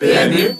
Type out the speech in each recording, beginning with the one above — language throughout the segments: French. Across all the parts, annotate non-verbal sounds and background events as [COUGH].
PMU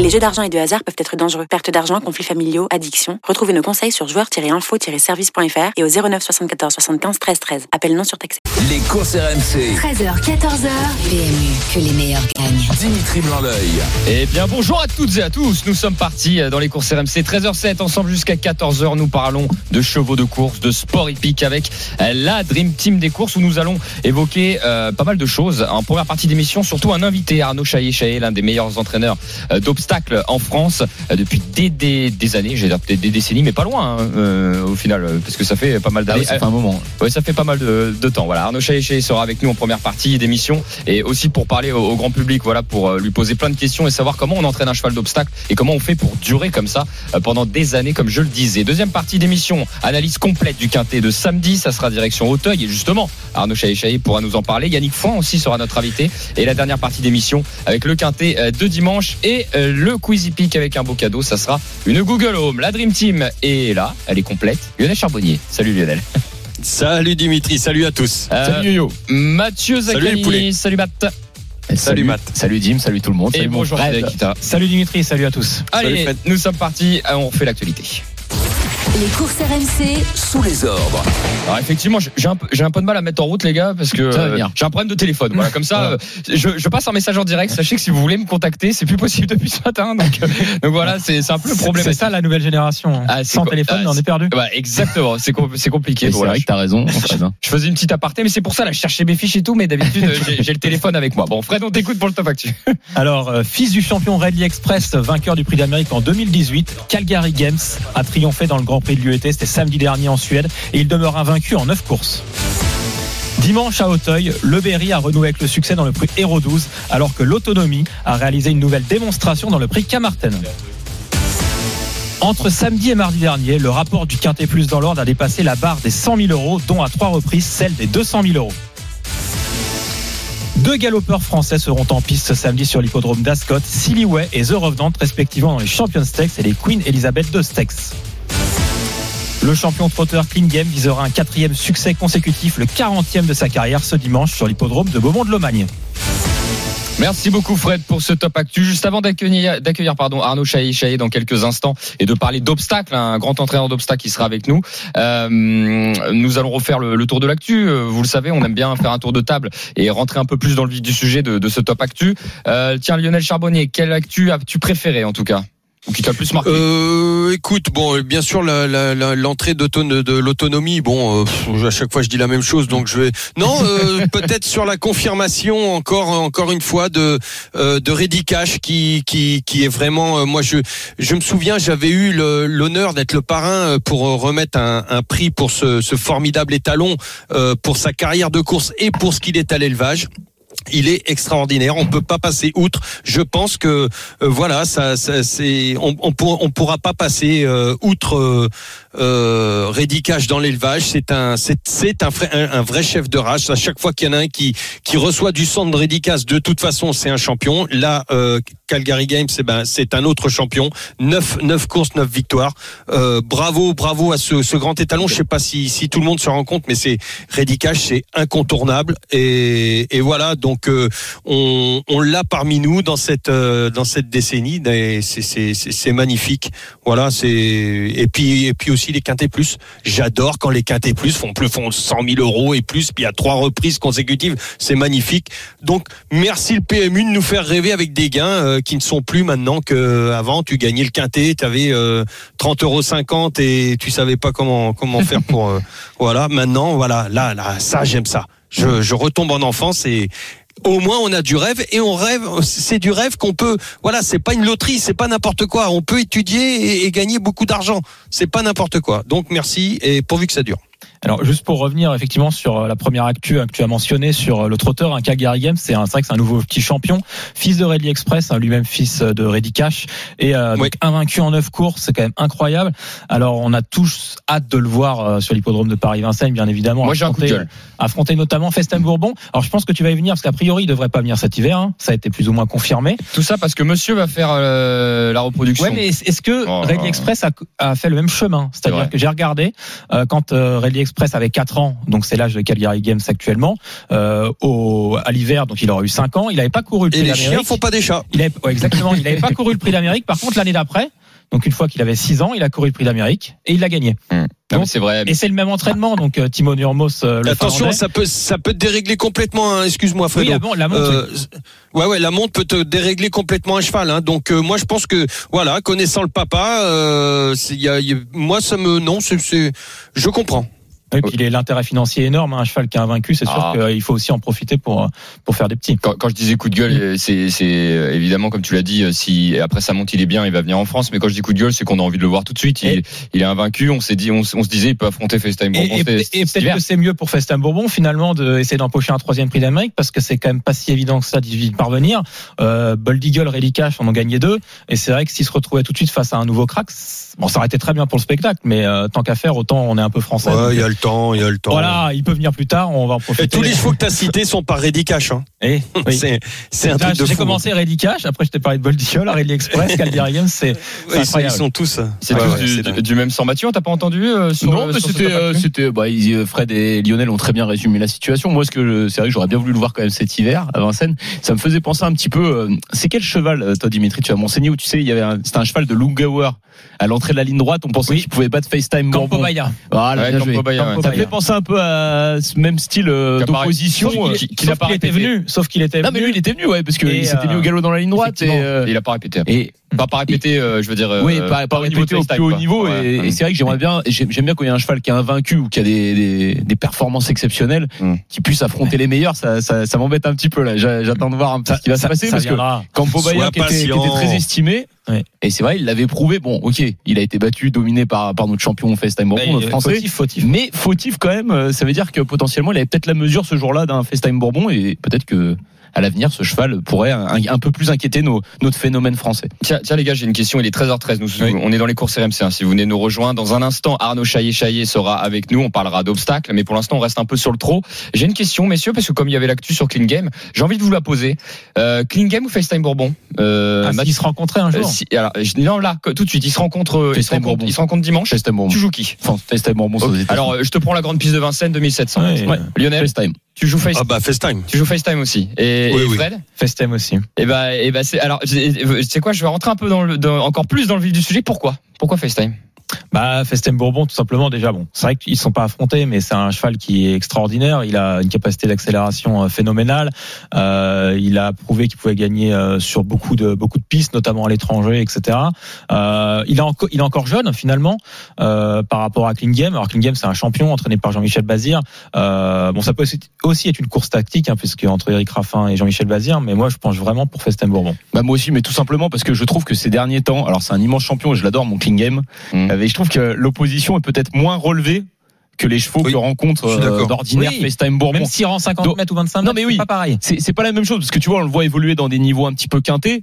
Les jeux d'argent et de hasard peuvent être dangereux. Perte d'argent, conflits familiaux, addiction. Retrouvez nos conseils sur joueurs-info-service.fr et au 09 74 75 13 13. Appel non surtaxé. Les courses RMC. 13h, 14h. PMU, que les meilleurs gagnent. Dimitri Blanc-L'œil. Eh bien, bonjour à toutes et à tous. Nous sommes partis dans les courses RMC 13h07 ensemble jusqu'à 14h. Nous parlons de chevaux de course, de sport hippique avec la Dream Team des courses où nous allons évoquer euh, pas mal de choses. En première partie d'émission, surtout un invité, Arnaud Chaillet-Chaillet, l'un des meilleurs entraîneurs euh, d'obstacles en France euh, depuis des, des, des années, j'ai peut-être des décennies, mais pas loin hein, euh, au final, euh, parce que ça fait pas mal d'années. ça fait un moment. Ouais, ça fait pas mal de, de temps. Voilà, Arnaud Chaillet sera avec nous en première partie d'émission et aussi pour parler au, au grand public, voilà, pour lui poser plein de questions et savoir comment on entraîne un cheval d'obstacle et comment on fait pour durer comme ça pendant des années, comme je le disais. Deuxième partie d'émission, analyse complète du quintet de samedi, ça sera direction Auteuil et justement, Arnaud Chaillet pourra nous en parler. Yannick Foin aussi sera notre invité et la dernière partie d'émission avec le quintet de dimanche et euh, le Quizy Peak avec un beau cadeau, ça sera une Google Home. La Dream Team est là, elle est complète. Lionel Charbonnier. Salut Lionel. Salut Dimitri, salut à tous. Euh, Salut Yo. Mathieu Salut Zaccani, salut Matt. Salut, Matt. Salut Dim, salut tout le monde. Et salut mon bonjour Fred. Salut Dimitri, salut à tous. Allez, Fred. nous sommes partis, euh, on refait l'actualité. Les courses RMC, Sous les ordres. Alors effectivement, j'ai un, peu- j'ai un peu de mal à mettre en route les gars parce que j'ai un problème de téléphone. Voilà, comme ça, euh, je, je passe un message en direct. Sachez que si vous voulez me contacter, c'est plus possible depuis ce matin. Donc, euh, donc voilà, c'est c'est un peu le problème. C'est ça la nouvelle génération. Ah, Sans téléphone, ah, on est perdu. Bah, exactement, c'est com- c'est compliqué. C'est Voilà, vrai que t'as raison, hein. je faisais une petite aparté, mais c'est pour ça là, je cherchais mes fiches et tout, mais d'habitude euh, j'ai- j'ai le téléphone avec moi. Bon, Fred, on t'écoute pour le top actu. [LAUGHS] Alors, euh, fils du champion Rally Express, vainqueur du Prix d'Amérique en 2018, Calgary Games a triomphé dans le Grand Prix de l'UET. C'était samedi dernier en Suède et il demeure invaincu en 9 courses. Dimanche à Auteuil, Le Berry a renoué avec le succès dans le prix Hero 12, alors que l'Autonomie a réalisé une nouvelle démonstration dans le prix Camarten. Entre samedi et mardi dernier, le rapport du Quintet Plus dans l'ordre a dépassé la barre des 100 000 euros, dont à trois reprises celle des 200 000 euros. Deux galopeurs français seront en piste ce samedi sur l'hippodrome d'Ascot, Silly Way et The Revenant, respectivement dans les Champions Stakes et les Queen Elizabeth II Stakes. Le champion trotteur Clean Game visera un quatrième succès consécutif, le 40e de sa carrière ce dimanche sur l'hippodrome de Beaumont-de-Lomagne. Merci beaucoup Fred pour ce top actu. Juste avant d'accueillir, pardon Arnaud Chaillet dans quelques instants et de parler d'obstacles, un grand entraîneur d'obstacles qui sera avec nous. Euh, nous allons refaire le, tour de l'actu. Euh, Vous le savez, on aime bien faire un tour de table et rentrer un peu plus dans le vif du sujet de, ce top actu. Euh, tiens Lionel Charbonnier, quelle actu as-tu préféré en tout cas? Qui t'a plus marqué Euh, écoute, bon, bien sûr, la- la- la- l'entrée de l'autonomie, bon, euh, pff, à chaque fois je dis la même chose, donc je vais. Non, euh, [LAUGHS] peut-être sur la confirmation encore, encore une fois de euh, de Reddy Cash qui qui qui est vraiment. euh, moi, je je me souviens, j'avais eu l'honneur d'être le parrain euh, pour euh, remettre un, un prix pour ce, ce formidable étalon euh, pour sa carrière de course et pour ce qu'il est à l'élevage. Il est extraordinaire. On peut pas passer outre. Je pense que euh, voilà, ça, ça c'est on, on, pour- on pourra pas passer euh, outre euh, euh, Cash dans l'élevage. C'est un c'est un, un, un vrai chef de race. À chaque fois qu'il y en a un qui qui reçoit du sang de Cash, de toute façon, c'est un champion. Là, Calgary Games, c'est ben c'est un autre champion. Neuf neuf courses, neuf victoires. Bravo, bravo à ce, ce grand étalon. Je sais pas si si tout le monde se rend compte, mais c'est Cash, c'est incontournable. Et, et voilà, donc euh, on, on l'a parmi nous dans cette euh, dans cette décennie. C'est magnifique. Voilà, c'est et puis et puis aussi les quintés plus. J'adore quand les quintés plus font plus font 100 000 euros et plus. Puis à trois reprises consécutives, c'est magnifique. Donc merci le PMU de nous faire rêver avec des gains euh, qui ne sont plus maintenant que avant. Tu gagnais le quintet, tu avais 30 euros 50 et tu savais pas comment comment faire pour [LAUGHS] voilà. Maintenant voilà là là ça j'aime ça. Je, je retombe en enfance et au moins on a du rêve et on rêve c'est du rêve qu'on peut voilà c'est pas une loterie c'est pas n'importe quoi. On peut étudier et, gagner beaucoup d'argent. C'est pas n'importe quoi. Donc merci et pourvu que ça dure Alors, juste pour revenir effectivement sur euh, la première actu hein, que tu as mentionné sur euh, le trotteur, un Calgary Games, c'est vrai que c'est un nouveau petit champion, fils de Rally Express, hein, lui-même fils de Reddy Cash, et euh, Oui. donc invaincu en neuf courses, c'est quand même incroyable. Alors, on a tous hâte de le voir euh, sur l'hippodrome de Paris-Vincennes, bien évidemment. Moi, j'ai un coup de affronter- gueule. affronter notamment Festin Bourbon. Alors, je pense que tu vas y venir parce qu'a priori, il devrait pas venir cet hiver. hein. Ça a été plus ou moins confirmé. Tout ça parce que monsieur va faire euh, la reproduction. Ouais, mais est-ce que Oh. Rally Express a, a fait le même chemin? C'est-à-dire que j'ai regardé euh, quand euh, Rally Express Express avait 4 ans, donc c'est l'âge de Calgary Games actuellement. Euh, au, à l'hiver, donc il aurait eu 5 ans. Il n'avait pas couru le Et prix les chiens d'Amérique. font pas des chats. Il avait, ouais, exactement. Il n'avait pas couru le prix d'Amérique. Par contre, l'année d'après, donc une fois qu'il avait 6 ans, il a couru le prix d'Amérique et il l'a gagné. Non, mais c'est vrai. Et c'est le même entraînement. Donc euh, Timo Nurmos, euh, le Attention, Finlandais. ça peut, ça peut te dérégler complètement. hein. Excuse-moi, Oui, Fredo. la, mon- la montre, Euh, ouais, ouais, la montre peut te dérégler complètement un cheval. Hein. Donc euh, moi, je pense que voilà, connaissant le papa, euh, c'est- il y a, il y a- moi, ça me non, c'est- je comprends. Et puis il est l'intérêt financier énorme. hein, Un cheval qui a vaincu, c'est sûr Ah. qu'il faut aussi en profiter pour pour faire des petits. Quand, quand je disais coup de gueule, euh, c'est c'est, euh, évidemment comme tu l'as dit, euh, si après ça monte, il est bien, il va venir en France. Mais quand je dis coup de gueule, c'est qu'on a envie de le voir tout de suite. Il, il est invaincu. On s'est dit, on, on se disait, il peut affronter FaceTime Et, Bourbon. et- peut-être que c'est mieux pour Festin Bourbon finalement d'essayer d'empocher un troisième prix d'Amérique parce que c'est quand même pas si évident que ça d'y parvenir. Euh, Bold Eagle, Rally Cash en ont gagné deux et c'est vrai que s'ils se retrouvaient tout de suite face à un nouveau crack, bon ça aurait été très bien pour le spectacle, mais euh, tant qu'à faire autant on est un peu français. Donc, il y a le temps, il y a le temps. voilà, il peut venir plus tard, on va en profiter. Et tous les chevaux que tu as cités sont par Ready Cash. Hein. Et, oui. [LAUGHS] C'est, c'est un truc de J'ai commencé Cash, après je t'ai parlé de Bold Eagle, Rally Express, Games, [LAUGHS] c'est c'est ils, sont, ils incroyable. sont tous. C'est Ouais, tous ouais, du, c'est du- dingue. du même sang Mathieu, t'as pas entendu euh, sur, non, euh, mais c'était, euh, c'était, bah, ils- euh, Fred et Lionel ont très bien résumé la situation. Moi, ce que c'est vrai que j'aurais bien voulu le voir quand même cet hiver à Vincennes. Ça me faisait penser un petit peu. euh, c'est quel cheval, euh, toi, Dimitri, tu as m'enseigné où tu sais, il y avait, un- c'était un cheval de Lungauer à l'entrée de la ligne droite. On pensait qu'il pouvait battre FaceTime Campo Bourbon. Bahia. Voilà, Ouais, bien Campo joué. Bahia, ouais. Ça me fait penser un peu à ce même style euh, d'opposition. Sauf euh, qu'il qui n'a pas répété. venu, sauf qu'il était Non, mais venu. lui, il était venu, ouais, parce qu'il s'était mis euh, au galop dans la ligne droite. Et, euh, Il a pas répété. Pas pas répété, euh, je veux dire. oui, euh, pas, pas répété de au plus haut quoi. niveau. Ouais. Et, et c'est vrai que j'aimerais bien, j'aime bien quand il y a un cheval qui est invaincu ou qui a des, des, des performances exceptionnelles, Mm. qui puisse affronter les meilleurs. Ça, ça, ça m'embête un petit peu là. J'a- J'attends de voir un peu ce qui va se passer parce que. Campo Bahia qui était, qui était patient. très estimé. Ouais. Et c'est vrai, il l'avait prouvé. Bon, ok, il a été battu, dominé par, par notre champion FaceTime Bourbon, Mais, notre euh, français. Fautif, fautif. Mais fautif quand même, euh, ça veut dire que potentiellement il avait peut-être la mesure ce jour-là d'un FaceTime Bourbon et peut-être que à l'avenir ce cheval pourrait un, un peu plus inquiéter nos, notre phénomène français. Tiens, tiens les gars, j'ai une question. Il est 13h13. Nous, Oui. on est dans les courses RMC. hein. Si vous venez nous rejoindre dans un instant, Arnaud Chaillet Chaillet sera avec nous. On parlera d'obstacles, mais pour l'instant, on reste un peu sur le trot. J'ai une question, messieurs, parce que comme il y avait l'actu sur Clean Game, j'ai envie de vous la poser. Euh, Clean Game ou FaceTime Bourbon? Euh, Ah, Math- s'ils se rencontraient un euh, jour. si- alors, je- non, là, tout de suite, ils se rencontrent, euh, ils se FaceTime rencontrent, Bourbon. ils se rencontrent dimanche. FaceTime Bourbon. Tu joues qui? Enfin, FaceTime Bourbon, États-Unis. Alors, euh, je te prends la grande piste de Vincennes 2700. Ouais. Ouais. Lionel, FaceTime. Tu joues Face, Ah bah FaceTime. tu joues FaceTime aussi. Et, Oui, et oui. Fred Festem aussi. Et ben, et ben, c'est alors, tu sais quoi, je vais rentrer un peu dans le, dans- encore plus dans le vif du sujet. Pourquoi? Pourquoi FaceTime? Bah, Festem Bourbon, tout simplement, déjà, bon. C'est vrai qu'ils sont pas affrontés, mais c'est un cheval qui est extraordinaire. Il a une capacité d'accélération euh, phénoménale. Euh, il a prouvé qu'il pouvait gagner euh, sur beaucoup de, beaucoup de pistes, notamment à l'étranger, etc. Euh, il, est enco- il est encore jeune, finalement, euh, par rapport à Klingame. Alors, Klingame, c'est un champion entraîné par Jean-Michel Bazir. Euh, bon, ça peut aussi- être une course tactique, hein, puisque entre Eric Raffin et Jean-Michel Bazir, mais moi, je pense vraiment pour Festem Bourbon. Bah moi aussi, mais tout simplement parce que je trouve que ces derniers temps, alors c'est un immense champion et je l'adore, mon Mhm. euh, mais je trouve que l'opposition est peut-être moins relevée que les chevaux Oui, que rencontre euh, d'ordinaire Oui. FaceTime Bourbon. Même s'il rend 50 Donc- mètres ou 25 Non, mètres, mais oui. c'est pas pareil. C'est c'est pas la même chose parce que tu vois, on le voit évoluer dans des niveaux un petit peu quintés.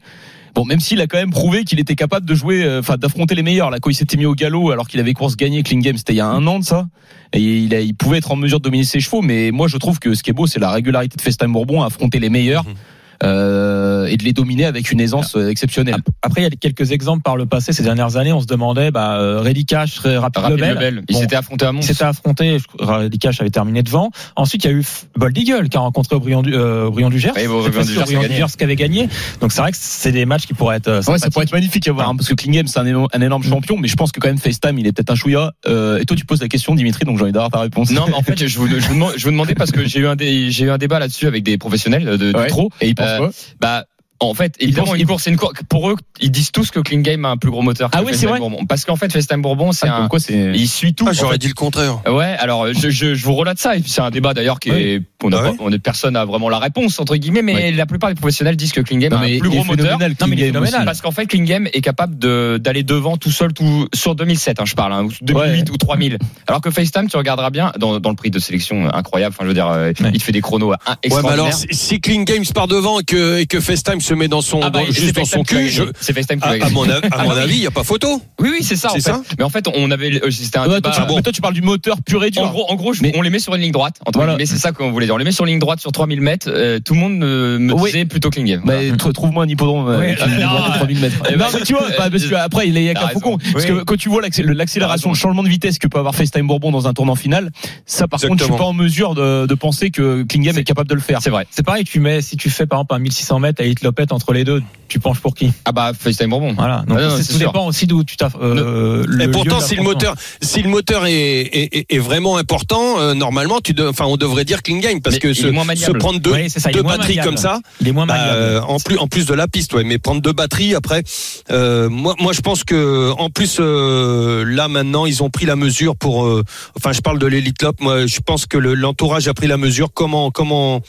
Bon, même s'il a quand même prouvé qu'il était capable de jouer, euh, enfin d'affronter les meilleurs. Là, quand il s'était mis au galop, alors qu'il avait course gagnée, Klingame, c'était il y a un an de ça. Et il, a- il pouvait être en mesure de dominer ses chevaux, mais moi je trouve que ce qui est beau, c'est la régularité de FaceTime Bourbon à affronter les meilleurs. Mhm. Euh, et de les dominer avec une aisance euh, exceptionnelle. Après, il y a quelques exemples par le passé, ces dernières années, on se demandait, bah, euh, Reddy Cash, très rapide, Rapide Lebel. Lebel. Ils Bon, s'étaient affrontés à Mons. il s'était affronté, je- Reddy Cash avait terminé devant. Ensuite, il y a eu Bold Eagle qui a rencontré Briand du, euh, Briand du Gers. Oui, bon, Briand du Gers qui avait gagné. Donc c'est vrai que c'est des matchs qui pourraient être euh, Ouais, ça pourrait être magnifique à voir, hein, parce que Klingame, c'est un, éno- un énorme champion, mais je pense que quand même FaceTime, il est peut-être un chouïa. Euh, et toi, tu poses la question, Dimitri, donc j'ai envie d'avoir ta réponse. Non, mais en fait, je vous, je vous demande, je vous demandais parce que j'ai eu un, dé- j'ai eu un débat là-dessus avec des professionnels de, du Ouais. trot. Et il Euh, Bah, en fait, évidemment, pensent- une course, c'est une course. Pour eux, ils disent tous que Clean Game a un plus gros moteur. Que Ah ouais, c'est vrai Bourbon. Parce qu'en fait, FaceTime Bourbon, c'est Ah, un, comme quoi, c'est. il suit tout. Ah, en j'aurais fait. dit le contraire. Ouais, alors je, je, je vous relate ça. Et puis c'est un débat d'ailleurs qui est, on a Ah pas- ouais on est personne n'a vraiment la réponse entre guillemets, mais la plupart des professionnels disent que Clean Game Non, a un plus gros moteur. Non, mais il est. Parce qu'en fait, Clean Game est capable de d'aller devant tout seul tout sur 2007, hein, je parle, hein, ou 2008 ou 3000. Alors que FaceTime, tu regarderas bien dans, dans le prix de sélection incroyable. Enfin, je veux dire, euh, Ouais. il te fait des chronos hein, Ouais, mais extraordinaires. alors, si Games part devant et que, et que FaceTime se met dans son, Ah bah, dans- c'est juste dans son cul. je-. C'est FaceTime qui à, mon, av- à mon Ah bah avis, il n'y a pas photo. Oui, oui, c'est ça. C'est Mais en fait, on avait, euh, c'était un Ouais, débat. toi, tu, mais toi, tu parles du moteur pur et dur. En gros, en gros, je- Mais- on les met sur une ligne droite. Entre Voilà. guillemets, c'est ça qu'on voulait dire. On les met sur une ligne droite sur 3000 mètres. euh, tout le monde euh, me Oui. disait plutôt Klingem. Bah, tr- trouve-moi un hippodrome euh, [LAUGHS] Non. à 3000 mètres. Non, mais tu vois, euh, bah, parce que après il y a qu'un faucon. Parce que quand tu vois l'accé- l'accélération, le changement de vitesse que peut avoir FaceTime Bourbon dans un tournant final, ça par contre, je suis pas en mesure de, penser que Klingem est capable de le faire. C'est vrai. C'est pareil, tu mets, si tu fais par exemple un 1600 mètres à Hit Entre les deux, tu penches pour qui Ah bah, FaceTime Bourbon. Voilà. Donc Ah non, non, c'est- c'est tout sûr. dépend aussi d'où tu t'as. Euh, Et pourtant, si le moteur, si le moteur est, est, vraiment important, euh, normalement, tu, de- enfin, on devrait dire Klingame parce Mais que se, se prendre deux, ça, deux batteries comme ça, Il est moins Bah, euh, en plus en plus de la piste ouais mais prendre deux batteries après euh, moi moi je pense que en plus euh, là maintenant ils ont pris la mesure pour euh, enfin je parle de l'élite lop moi je pense que le- l'entourage a pris la mesure comment comment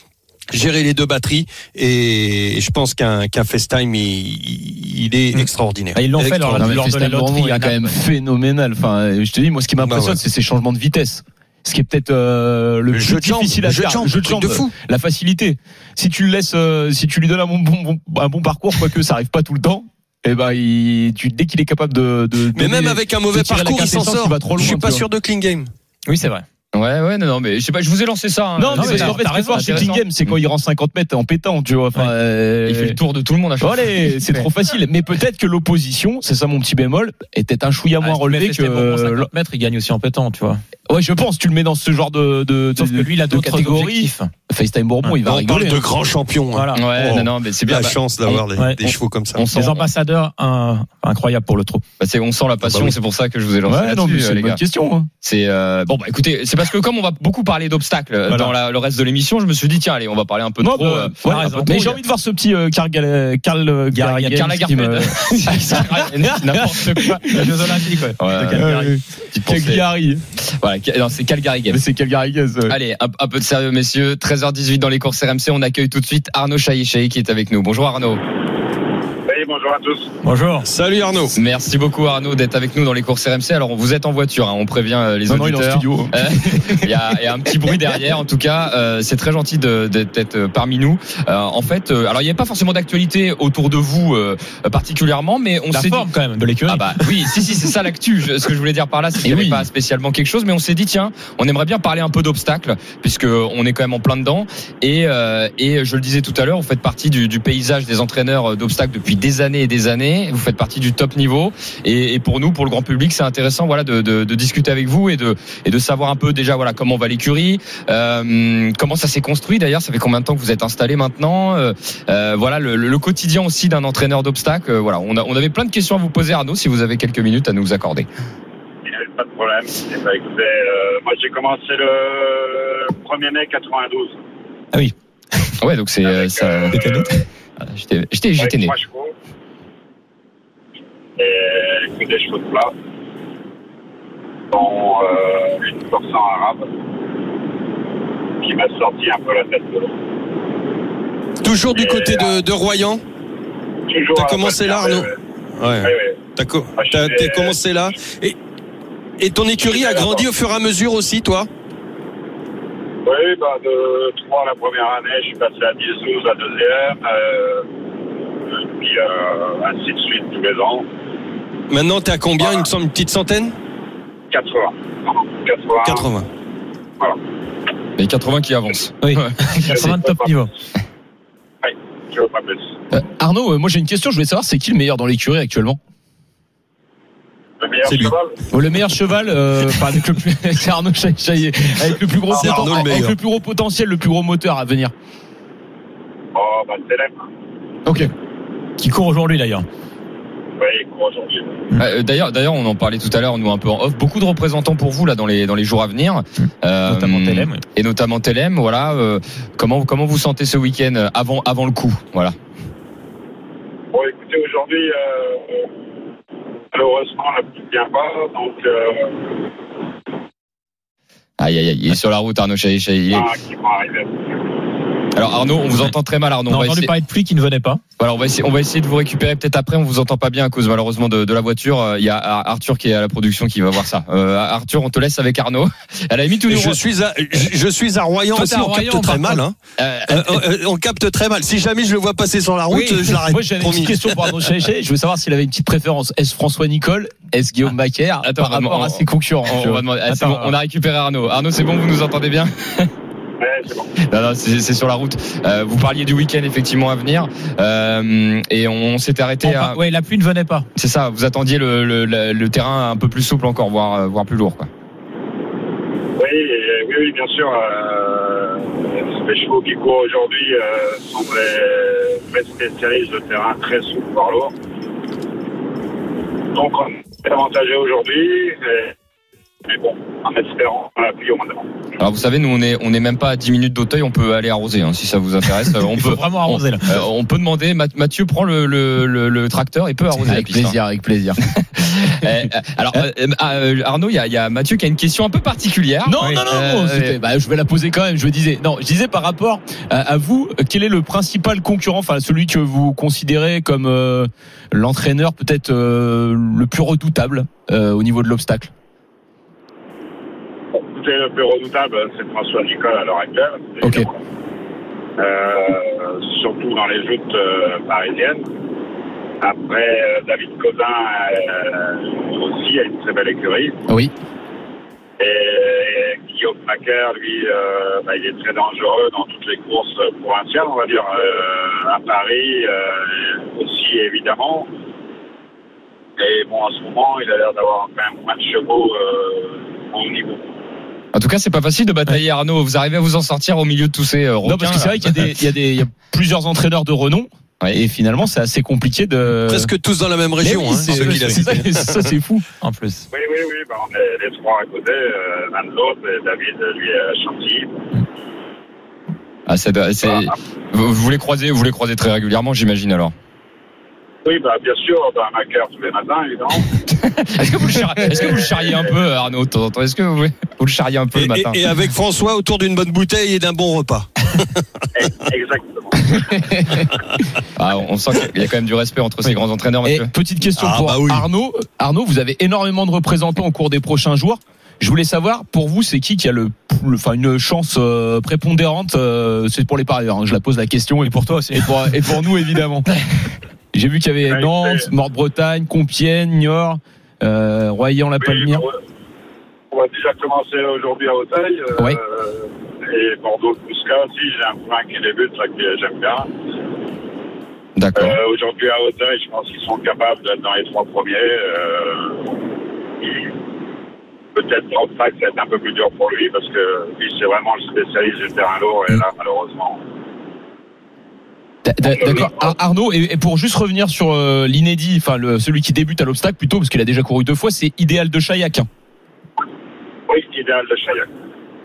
gérer les deux batteries et je pense qu'un qu'un FaceTime il, il est Mm. extraordinaire Ah, ils l'ont fait lors, lors de la loterie. il est quand même phénoménal. Enfin, je te dis, moi, ce qui m'impressionne, Bah ouais. c'est ces changements de vitesse. Ce qui est peut-être euh, le, le plus jeu de jambes difficile le à jeu de faire, jambes le jeu de truc de fou la facilité. Si tu le laisses, euh, si tu lui donnes un bon, bon, bon- un bon parcours, quoique ça arrive pas tout le temps, et ben, il, tu, dès qu'il est capable de, de mais donner- même avec un mauvais parcours il s'en sort il va trop je suis loin, pas sûr de Klingame Oui, c'est vrai. Ouais, ouais, non, non, mais je sais pas, je vous ai lancé ça. hein. Non, Euh, mais mais parce qu'en fait, raison, chez intéressant. Klingame, c'est quand il rend 50 mètres en pétant, tu vois. Enfin, euh, Il fait le tour de tout le monde à chaque Bon, fois. allez, c'est trop facile. Mais peut-être que l'opposition, c'est ça mon petit bémol, était un chouïa moins Ah, si tu relevé que. Euh, 50 mètres, il gagne aussi en pétant, tu vois. Ouais, je pense. Tu le mets dans ce genre de. de Sauf de- que lui, il a de d'autres catégories. FaceTime Bourbon, il va on parle rigoler. de hein. grands champions hein. Voilà. Ouais, Oh. non, non, mais c'est bien. la Bah, chance d'avoir des, ouais, chevaux comme ça on sent, Des ambassadeurs un- incroyables pour le trou. bah, c'est- on sent la passion, bah oui. c'est pour ça que je vous ai lancé Ouais, non, mais c'est les une question. hein. C'est euh, bon, bah écoutez, c'est parce que comme on va beaucoup parler d'obstacles euh, Voilà. dans la- le reste de l'émission, je me suis dit tiens, allez, on va parler un peu de Non, trop. bah, euh, ouais, mais j'ai envie de voir ce petit euh, euh, me- [LAUGHS] [LAUGHS] Lagerfeld. N'importe quoi. [LAUGHS] Jeux Olympiques, Calgary. Voilà, non, c'est Calgary Games. Mais c'est Calgary. ouais. Allez, un, peu de sérieux, messieurs. 13h18 dans les courses RMC. On accueille tout de suite Arnaud Chahichahi qui est avec nous. Bonjour Arnaud. Bonjour à tous. Bonjour. salut Arnaud Merci beaucoup Arnaud d'être avec nous dans les courses RMC. Alors vous êtes en voiture, hein, on prévient euh, les Non, non, il est en auditeurs. studio. Euh, [LAUGHS] Il y, a, il y a un petit bruit derrière. En tout cas, euh, c'est très gentil d'être euh, parmi nous. Euh, en fait, euh, alors il n'y a pas forcément d'actualité autour de vous euh, particulièrement, mais on s'est dit. quand même, de l'écurie. Ah bah oui, si si, c'est ça l'actu. Ce que je voulais dire par là, c'est qu'il n'y avait oui. pas spécialement quelque chose, mais on s'est dit tiens, on aimerait bien parler un peu d'obstacles puisque on est quand même en plein dedans. Et euh, et je le disais tout à l'heure, vous faites partie du, du paysage des entraîneurs d'obstacles depuis des années et des années. Vous faites partie du top niveau. Et, et pour nous, pour le grand public, c'est intéressant, voilà, de, de, de discuter avec vous et de et de savoir un peu déjà, voilà, comment va l'écurie, euh, comment ça s'est construit. D'ailleurs, ça fait combien de temps que vous êtes installé maintenant? Euh, euh, Voilà, le, le quotidien aussi d'un entraîneur d'obstacles. Euh, Voilà, on, a, on avait plein de questions à vous poser, Arnaud, si vous avez quelques minutes à nous accorder. Il n'y avait pas de problème. Ben, écoutez, euh, moi j'ai commencé le 1er mai 92. [LAUGHS] Ouais, donc c'est euh, ça. euh, Ah, J'étais, né. trois chevaux. Et que des chevaux de plat. Dont euh, une portion arabe. Qui m'a sorti un peu la tête de l'eau. toujours du côté de, de Royan Toujours T'as à commencé là, Arnaud ouais, ouais. T'as co- Ah, commencé là. Et, et ton écurie a grandi au fur et à mesure aussi, toi Oui, bah, de 3 la première année, je suis passé à 10, 12 la deuxième. Euh, puis euh, ainsi de suite tous les ans. Maintenant, t'es à combien Il me semble une petite centaine? 80. 80. 80. Les 80 qui avancent. Oui. Ouais. [LAUGHS] 80 de top niveau. Je veux pas plus. Euh, Arnaud, euh, moi j'ai une question. Je voulais savoir, c'est qui le meilleur dans l'écurie actuellement? Le meilleur cheval? Oh, Le meilleur cheval, euh, enfin, avec le plus, [LAUGHS] c'est Arnaud Chahi- avec le plus gros le avec meilleur. le plus gros potentiel, le plus gros moteur à venir. Oh, bah, c'est l'aime. Ok. Qui court aujourd'hui, d'ailleurs. Oui, il court aujourd'hui. Euh, D'ailleurs, d'ailleurs, on en parlait tout à l'heure, nous un peu en off. Beaucoup de représentants pour vous là dans les dans les jours à venir, Euh, Notamment oui. et notamment Telem. Voilà, euh, comment comment vous sentez ce week-end avant avant le coup, voilà. Bon, écoutez, aujourd'hui, euh, malheureusement, la petite vient pas. Donc, euh, Aïe aïe aïe, il est sur la route Arnaud Chahi, Chahi. Il est- ah, qui arriver. Alors Arnaud, on vous entend très mal Arnaud. On a On va entendu essayer, parler de pluie qui ne venait pas. voilà, on va essayer, on va essayer de vous récupérer peut-être après. On vous entend pas bien à cause malheureusement de, de la voiture. Euh, Il y a Arthur qui est à la production qui va voir ça. Euh, Arthur, on te laisse avec Arnaud. [LAUGHS] À la limite, nous, je suis à, je, suis à Royan aussi, on Royan, capte très mal. Hein. Euh, Euh, euh, on capte très mal. Si jamais je le vois passer sur la route, Oui, je [LAUGHS] l'arrête. Moi, j'avais une question pour Arnaud Chaéché. Je veux savoir s'il avait une petite préférence. Est-ce François Nicole? Est-ce Guillaume Macaire Attends, par rapport on- à ses concurrents on, tu on vois va demander- c'est Attends, bon, on a récupéré Arnaud. Arnaud, c'est bon, vous nous entendez bien? [LAUGHS] Ouais, c'est bon. Non, non, c'est c'est sur la route. Euh, vous parliez du week-end effectivement à venir, euh, et on, s'était arrêté On à. ouais, la pluie ne venait pas. C'est ça. Vous attendiez le, le, le- le terrain un peu plus souple encore, voire euh, voire plus lourd. Quoi. Oui, et- oui, oui, bien sûr. Euh, les chevaux qui courent aujourd'hui euh, vrais spécialistes de terrain très souple, voire lourd. Donc, on est avantagé aujourd'hui. et- Mais bon, en espérant la pluie au moins. Alors vous savez, nous on est on est même pas à 10 minutes d'Auteuil, on peut aller arroser hein, si ça vous intéresse. Euh, [LAUGHS] On peut vraiment arroser là. Euh, on peut demander, Math- Mathieu prend le, le, le, le tracteur et peut arroser la Avec piste. hein. plaisir, avec plaisir. [LAUGHS] Euh, alors euh, euh, Arnaud, il y a, il y a Mathieu qui a une question un peu particulière. Non, Oui. non, non, Euh, non, bah, je vais la poser quand même. Je disais, non, je disais par rapport à, à vous, euh, quel est le principal concurrent, enfin celui que vous considérez comme euh, l'entraîneur peut-être euh, le plus redoutable euh, au niveau de l'obstacle? Écoutez, le plus redoutable, c'est François Nicole à l'heure actuelle. Ok. évidemment. Euh, surtout dans les joutes euh, parisiennes. Après, euh, David Codin aussi a une très belle écurie. Oui. Et Guillaume Macaire, lui, bah, il est très dangereux dans toutes les courses provinciales, on va dire, à Paris aussi, évidemment. Et bon, en ce moment, il a l'air d'avoir quand même moins de chevaux au niveau. En tout cas, c'est pas facile de batailler Arnaud. Vous arrivez à vous en sortir au milieu de tous ces euh, requins. Non, parce que c'est vrai qu'il y a des, il y a des, il y a plusieurs entraîneurs de renom. Et finalement, c'est assez compliqué de. Presque tous dans la même région, oui, hein, ceux qu'il a ça, cités. ça, c'est fou. [LAUGHS] En plus. Oui, oui, oui, bah, on est les trois à côté, euh, l'un de l'autre, et David, lui, est à Chantilly. Ah, c'est- c'est- vous, vous les croisez, vous les croisez très régulièrement, j'imagine alors. Oui, bah, bien sûr, dans Macaire tous les matins, évidemment. [LAUGHS] Est-ce que vous le charriez, est-ce que vous le charriez un peu, Arnaud de temps en temps? Est-ce que vous, vous le charriez un peu Et, le matin? et- et avec François autour d'une bonne bouteille et d'un bon repas. [LAUGHS] Exactement. Ah, On sent qu'il y a quand même du respect entre ces grands entraîneurs, Et petite question Ah, pour bah oui. Arnaud. Arnaud, vous avez énormément de représentants au cours des prochains jours. Je voulais savoir, pour vous, c'est qui qui a le, le- enfin, une chance euh, prépondérante euh, C'est pour les parieurs. hein, je la pose la question. Et pour toi aussi. Et pour, et pour nous, évidemment. [LAUGHS] J'ai vu qu'il y avait Nantes, c'est- Nord-Bretagne, Compiègne, Niort, euh, Royan-la-Palmière. Oui, on va déjà commencer aujourd'hui à Auteuil. euh, Oui. Et Bordeaux-Pousca aussi, j'ai un point qui débute, là, que j'aime bien. D'accord. Euh, aujourd'hui à Auteuil, je pense qu'ils sont capables d'être dans les trois premiers. Euh, et Peut-être track, ça va être un peu plus dur pour lui parce que lui, c'est vraiment le spécialiste du terrain lourd et là, malheureusement. D- D'accord. Ar- Arnaud, et, pour juste revenir sur euh, l'inédit, enfin le, celui qui débute à l'obstacle plutôt, parce qu'il a déjà couru deux fois, c'est idéal de Chaillac. Oui, idéal de Chaillac.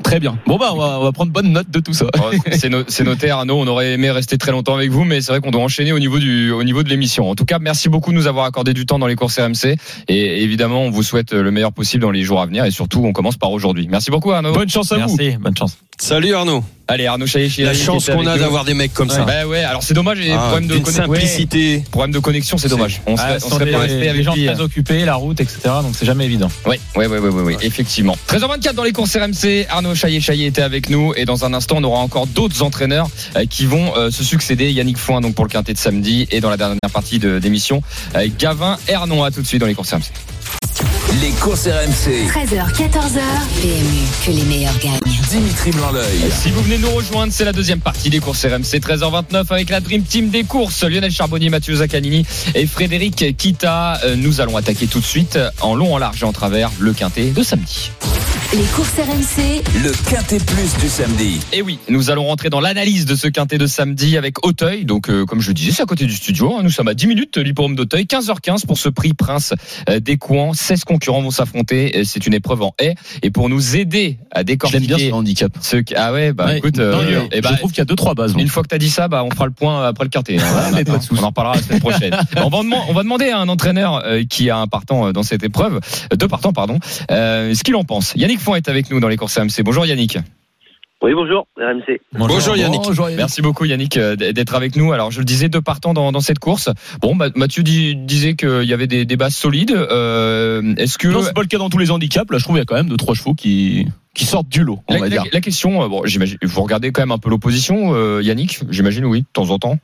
Très bien. Bon bah on va, on va prendre bonne note de tout ça. Oh, C'est no- c'est noté, Arnaud. On aurait aimé rester très longtemps avec vous, mais c'est vrai qu'on doit enchaîner au niveau du au niveau de l'émission. En tout cas, merci beaucoup de nous avoir accordé du temps dans les courses RMC. Et évidemment, on vous souhaite le meilleur possible dans les jours à venir. Et surtout, on commence par aujourd'hui. Merci beaucoup, Arnaud. Bonne chance à vous. Merci, bonne chance. Salut Arnaud. Allez, Arnaud Chaillet, La chance qu'on a d'avoir des mecs comme ça. Bah ouais, alors c'est dommage. Et Ah, problème de connexion. simplicité. Problème de connexion, c'est dommage. On serait, Ah, on serait pas resté avec gens lui. très occupés, la route, etc. Donc c'est jamais évident. Oui, oui, oui, oui, oui, effectivement. 13h24 dans les courses RMC. Arnaud Chaillet Chaillet était avec nous et dans un instant, on aura encore d'autres entraîneurs euh, qui vont euh, se succéder. Yannick Foin donc pour le quintet de samedi et dans la dernière partie de d'émission, euh, Gavin Hernon à tout de suite dans les courses RMC. Les courses RMC. 13h, 14h. PMU, que les meilleurs gagnent. Dimitri Blanc-L'œil. Si vous venez nous rejoindre, c'est la deuxième partie des courses RMC 13h29 avec la Dream Team des courses. Lionel Charbonnier, Mathieu Zaccanini et Frédéric Kita. Euh, Nous allons attaquer tout de suite en long, en large et en travers le quintet de samedi. Les courses RMC, Le Quintet Plus du samedi. Et oui, nous allons rentrer dans l'analyse de ce quintet de samedi avec Auteuil. Donc, euh, comme je le disais, c'est à côté du studio. hein. Nous sommes à 10 minutes, l'hipporome d'Auteuil. 15h15 pour ce prix Prince euh, des Couans. 16 concurrents vont s'affronter. Euh, C'est une épreuve en haie. Et pour nous aider à J'aime bien décortiquer ce handicap. ce Ah ouais, bah Ouais, écoute, euh, je eh bah, trouve qu'il y a deux trois bases. une fois que tu as dit ça, bah, on fera le point après le quintet. hein. [LAUGHS] Ouais, pas de on en parlera la semaine prochaine. [LAUGHS] on, va demand- on va demander à un entraîneur euh, qui a un partant euh, dans cette épreuve, euh, deux partants, pardon, euh, ce qu'il en pense. Yannick Font est avec nous dans les courses AMC. Bonjour Yannick. Oui, bonjour, RMC. Bonjour Yannick. Bonjour, Yannick. Merci beaucoup Yannick euh, d'être avec nous. Alors je le disais, deux partants dans, dans cette course. Bon, Mathieu disait qu'il y avait des, des bases solides. Euh, Est-ce que Non, c'est pas le cas dans tous les handicaps. Là, je trouve qu'il y a quand même deux trois chevaux qui qui sortent du lot, on la, va dire. la question, euh, bon, j'imagine, vous regardez quand même un peu l'opposition, euh, Yannick. J'imagine oui, de temps en temps.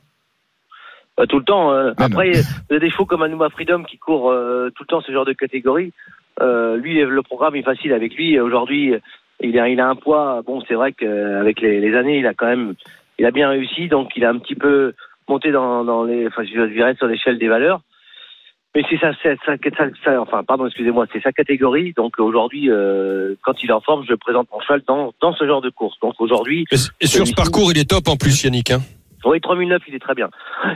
Bah, tout le temps. euh, après, il y a des chevaux comme Anouma Freedom qui courent euh, tout le temps ce genre de catégorie. Euh, lui, le programme est facile avec lui. Aujourd'hui, il a, il a un poids. Bon, c'est vrai qu'avec les, les années, il a quand même, il a bien réussi. Donc, il a un petit peu monté dans, dans les, enfin, je dirais sur l'échelle des valeurs. Mais c'est ça- enfin, pardon, excusez-moi, c'est sa catégorie. Donc aujourd'hui, euh, quand il est en forme, je le présente mon cheval dans, dans ce genre de course. Donc aujourd'hui, Et sur ce parcours, il est top en plus, Yannick. Hein? oui, 3009, il est très bien.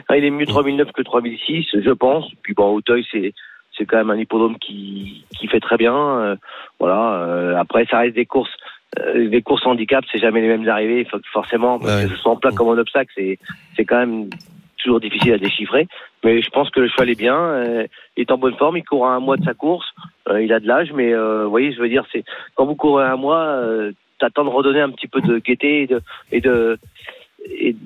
Ah, Il est mieux 3009 que 3006, je pense. Puis bon, Auteuil, c'est c'est quand même un hippodrome qui qui fait très bien. Euh, voilà. euh, après, ça reste des courses. euh, des courses handicap, c'est jamais les mêmes arrivées. Faut forcément, parce Ouais. que ce soit en plat comme en obstacle, c'est c'est quand même toujours difficile à déchiffrer. Mais je pense que le cheval est bien, euh, il est en bonne forme, il court à un mois de sa course, euh, il a de l'âge, mais euh, vous voyez, je veux dire, c'est quand vous courez à un mois, euh, t'attends de redonner un petit peu de gaieté et de, et de et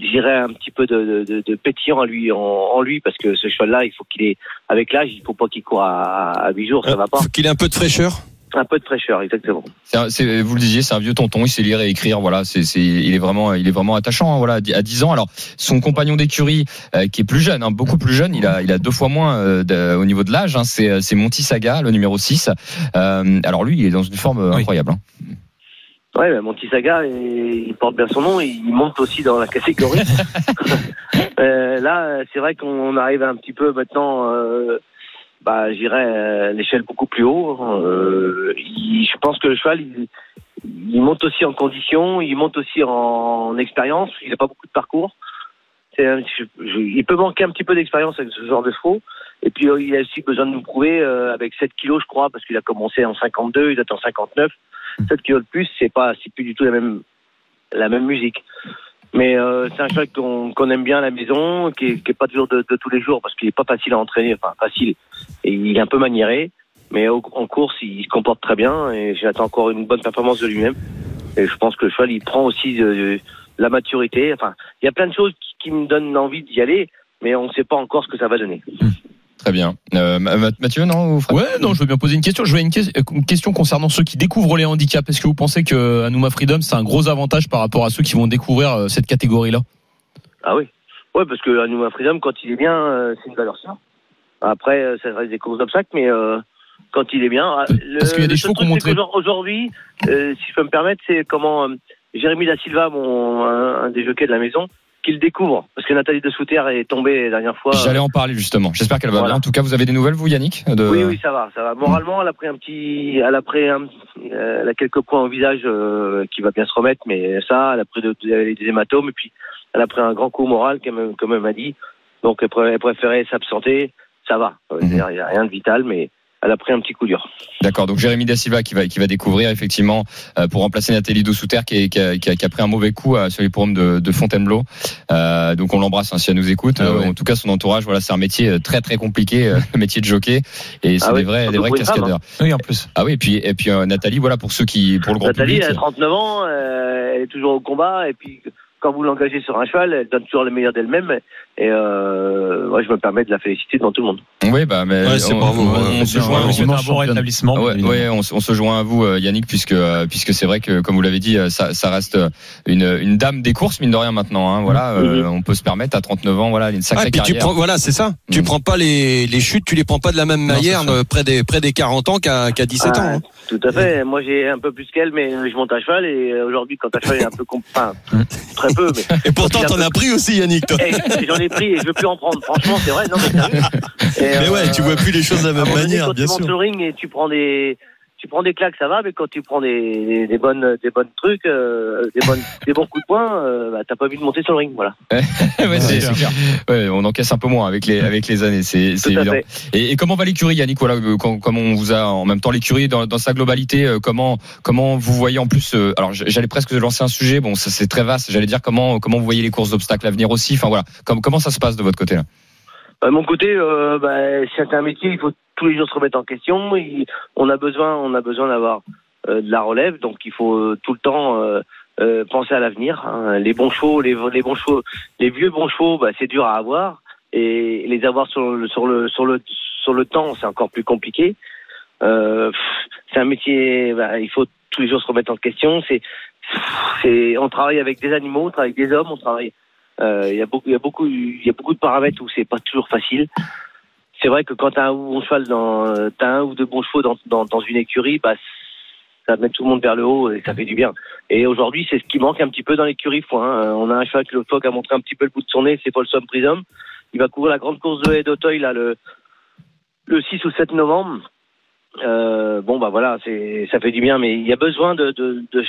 j'irais un petit peu de, de, pétillant en lui, en, en lui, parce que ce cheval-là, il faut qu'il ait, avec l'âge, il faut pas qu'il court à, à 8 jours, ça va pas. Faut qu'il ait un peu de fraîcheur. Un peu de fraîcheur, exactement. C'est un- c'est- vous le disiez, c'est un vieux tonton, il sait lire et écrire. Voilà, c'est, c'est- il est vraiment, il est vraiment attachant. hein, voilà, à dix- à 10 ans. Alors, son compagnon d'écurie, euh, qui est plus jeune, hein, beaucoup plus jeune, il a, il a deux fois moins euh, de- au niveau de l'âge. Hein, c'est, c'est Monty Saga, le numéro 6 Euh, alors lui, il est dans une forme euh, Oui. incroyable. Hein. Ouais, mais mon petit saga, il il porte bien son nom, il monte aussi dans la catégorie. [LAUGHS] Euh, là, c'est vrai qu'on arrive un petit peu maintenant, euh, bah, j'irais euh, l'échelle beaucoup plus haut. Euh, il- je pense que le cheval, il, il monte aussi en condition, il monte aussi en, en expérience. Il n'a pas beaucoup de parcours. C'est un- je- je- il peut manquer un petit peu d'expérience avec ce genre de chevaux. Et puis, euh, il a aussi besoin de nous prouver euh, avec 7 kilos, je crois, parce qu'il a commencé en 52, il est en 59. 7 kilos de plus, c'est pas, c'est plus du tout la même, la même musique. Mais euh, c'est un cheval qu'on aime bien à la maison, qui est, qui est pas toujours de, de tous les jours, parce qu'il est pas facile à entraîner, enfin facile, et il est un peu maniéré. Mais au- en course, il se comporte très bien, et j'attends encore une bonne performance de lui-même. Et je pense que le cheval, il prend aussi de, de la maturité. Enfin, il y a plein de choses qui, qui me donnent envie d'y aller, mais on ne sait pas encore ce que ça va donner. Très bien. Euh, Ma- Ma- Mathieu, non Ouais, non, je veux bien poser une question. Je veux une, que- une question concernant ceux qui découvrent les handicaps. Est-ce que vous pensez que Anouma Freedom c'est un gros avantage par rapport à ceux qui vont découvrir euh, cette catégorie-là? Ah oui. Ouais, parce que Anouma Freedom, quand il est bien, euh, c'est une valeur sûre. Après, ça reste des courses d'obstacles, mais euh, quand il est bien. ah, Parce qu'il y a des chevaux montré- qu'aujourd'hui- Aujourd'hui, euh, si je peux me permettre, c'est comment euh, Jérémy Da Silva, mon, un, un des jockeys de la maison, qu'il découvre. Parce que Nathalie de Souter est tombée la dernière fois. J'allais en parler justement. J'espère qu'elle va Voilà. bien. En tout cas, vous avez des nouvelles, vous, Yannick de... Oui, oui, ça va, ça va. Moralement, elle a pris un petit, elle a pris un, euh, elle a quelques points au visage euh, qui va bien se remettre, mais ça, elle a pris de- des hématomes et puis elle a pris un grand coup moral, comme, elle- comme elle m'a dit. Donc elle, pré- elle préférait s'absenter. Ça va. Euh, Mhm. Il n'y a rien de vital, mais elle a pris un petit coup dur. D'accord. Donc Jérémy Da Silva qui va qui va découvrir effectivement euh, pour remplacer Nathalie Dossouter qui, est- qui, a, qui, a, qui a pris un mauvais coup euh, sur les forums de, de Fontainebleau. Euh, donc on l'embrasse hein, si elle nous écoute. Ah Euh, ouais. En tout cas, son entourage, voilà, c'est un métier euh, très très compliqué, euh, [LAUGHS] le métier de jockey, et c'est Ah oui, des vrais des vrais cascadeurs. Oui, en plus. Ah oui, et puis et puis euh, Nathalie, voilà pour ceux qui pour le grand Nathalie, public. elle a 39 ans, euh, elle est toujours au combat et puis quand vous l'engagez sur un cheval, elle donne toujours le meilleur d'elle-même. Et euh, moi, je me permets de la féliciter devant tout le monde. Oui, bah mais Ouais, c'est on, bravo, on- se joint. un bon championne. rétablissement. Ah ouais, on, se- joint à vous, euh, Yannick, puisque euh, puisque c'est vrai que, comme vous l'avez dit, euh, ça, ça reste une, une dame des courses, mine de rien maintenant. Hein, voilà, euh, on peut se permettre à 39 ans, voilà, une Ah, sacrée et puis tu carrière. prends, voilà, c'est ça. Tu Mm. prends pas les, les chutes, tu les prends pas de la même Non, manière euh, près des, près des 40 ans qu'à qu'à 17 Ah, ans. hein. Tout à fait. Moi, j'ai un peu plus qu'elle, mais je monte à cheval et aujourd'hui, quand à cheval est un peu, enfin, très peu, mais Et pourtant, t'en as pris aussi, Yannick. Toi. Ai pris et je veux plus en prendre. Franchement, c'est vrai. Non, mais. [LAUGHS] Et, Mais euh, ouais, tu vois plus les choses de la même manière, bien tu montes sûr. le ring et tu prends des, tu prends des claques, ça va, mais quand tu prends des, des, des bonnes, des bonnes trucs, euh, des bonnes, [LAUGHS] des bons coups de poing, euh, bah, t'as pas envie de monter sur le ring, voilà. [LAUGHS] ouais, c'est c'est clair. Ouais, on encaisse un peu moins avec les avec les années, c'est évident. Et, et comment va l'écurie, Yannick Voilà, euh, quand- comment on vous a en même temps l'écurie dans, dans sa globalité euh, Comment comment vous voyez en plus euh, Alors j'allais presque lancer un sujet. Bon, ça c'est très vaste. J'allais dire comment comment vous voyez les courses d'obstacles à venir aussi. Enfin voilà, comme, comment ça se passe de votre côté là? Bah, de mon côté, euh, bah, c'est un métier, il faut tous les jours se remettre en question. On a besoin, on a besoin d'avoir euh, de la relève, donc il faut euh, tout le temps euh, penser à l'avenir. hein. Les bons chevaux, les, bons chevaux, les vieux bons chevaux, bah, c'est dur à avoir et les avoir sur le temps, c'est encore plus compliqué. C'est un métier, bah, il faut tous les jours se remettre en question. C'est on travaille avec des animaux, on travaille avec des hommes, on travaille. Il y a beaucoup, y y a beaucoup de paramètres où c'est pas toujours facile. C'est vrai que quand t'as un bon cheval dans, t'as un ou deux bons chevaux dans, dans, dans une écurie, bah ça met tout le monde vers le haut et ça fait du bien. Et aujourd'hui, c'est ce qui manque un petit peu dans l'écurie foin. hein. On a un cheval qui l'autre fois qui a montré un petit peu le bout de son nez, c'est Paul Somme Prism. Il va courir la grande course de haie d'Auteuil là le le 6 ou 7 novembre. Euh, bon bah voilà, c'est ça fait du bien, mais il y a besoin de de de,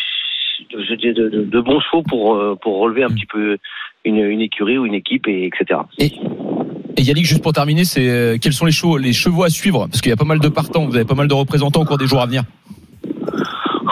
de, je dirais de, de- de bons chevaux pour euh, pour relever un petit peu une, une écurie ou une équipe et etc. Et Yannick, juste pour terminer, c'est euh, quels sont les chevaux, les chevaux à suivre? Parce qu'il y a pas mal de partants, vous avez pas mal de représentants au cours des jours à venir.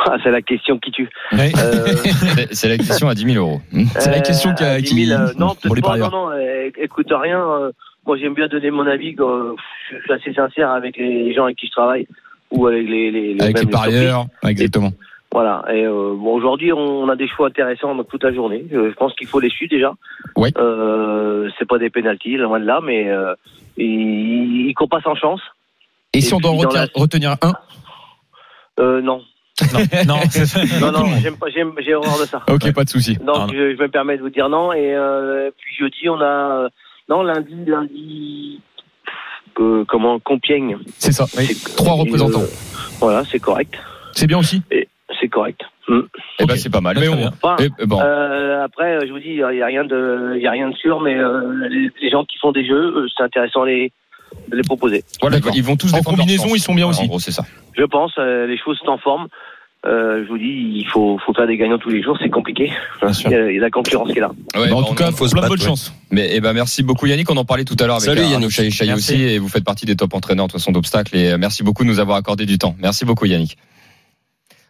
Ah, c'est la question qui tue. Ouais. Euh, [LAUGHS] C'est- la question à 10 000 euros. C'est la question qui a- à 10 qui- 000, euh, non, pour les peut-être pas, parieurs. non, non, euh, écoute rien. euh, moi, j'aime bien donner mon avis. quand, je suis assez sincère avec les gens avec qui je travaille ou avec les, les, les- Avec les parieurs, exactement. Voilà. Et euh, bon, aujourd'hui, on a des choix intéressants donc, toute la journée. Je, je pense qu'il faut les suivre déjà. Oui. Euh, c'est pas des pénalties, loin de là, mais euh, ils, ils courent pas sans chance. Et si on doit retenir, la- retenir un Euh, non, Non, [LAUGHS] non, c'est- non, non, [LAUGHS] j'aime pas, j'aime, j'ai horreur de ça. Ok, pas de souci. Donc Ah, non. je, je me permets de vous dire non. Et euh, puis jeudi, on a euh, non lundi, lundi, euh, comment Compiègne. C'est ça. C'est- Trois représentants. euh, voilà, c'est correct. C'est bien aussi. C'est correct. Mm. Eh ben, c'est pas mal. Mais on- bien. Enfin, eh, bon. euh, après, je vous dis, il y a rien de, il a rien de sûr, mais euh, les, les gens qui font des jeux, euh, c'est intéressant de les, de les proposer. Voilà, ils vont tous En défendre leur combinaison, chance. ils sont bien aussi. En gros, c'est ça. Je pense, euh, les choses sont en forme. Euh, je vous dis, il faut, faut faire des gagnants tous les jours, c'est compliqué. Bien sûr. Il y, a, il y a la concurrence qui est là. Ouais, Bah, en bah, tout on- cas, faut se plein de battre, bonne ouais. chance. Mais eh ben merci beaucoup Yannick, on en parlait tout à l'heure avec Salut, Yannick. Merci. aussi et vous faites partie des top entraîneurs de toute façon d'obstacles et merci beaucoup de nous avoir accordé du temps. Merci beaucoup Yannick.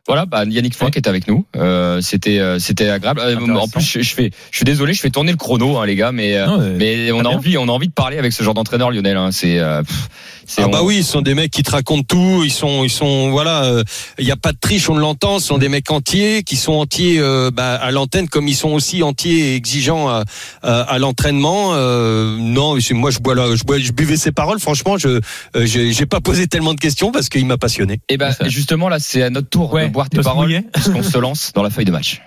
Voilà, bah, Yannick Foin qui est avec nous. Euh, c'était euh, c'était agréable. Euh, en plus, je, je fais, je suis désolé, je fais tourner le chrono, hein, les gars, mais euh, Non, mais- mais on a bien. envie, on a envie de parler avec ce genre d'entraîneur Lionel. Hein. C'est euh, Ah bah on- oui, ce sont des mecs qui te racontent tout. Ils sont, ils sont, voilà, euh, il n'y a pas de triche, on l'entend. Ce sont des mecs entiers qui sont entiers euh, bah, à l'antenne, comme ils sont aussi entiers et exigeants à, à, à l'entraînement. Euh, non, c'est- moi je bois, là, je bois, je buvais ses paroles. Franchement, je, euh, j'ai j'ai pas posé tellement de questions parce qu'il m'a passionné. Et ben Ça. justement là, c'est à notre tour Ouais, de de tes paroles puisqu'on se lance dans la feuille de match.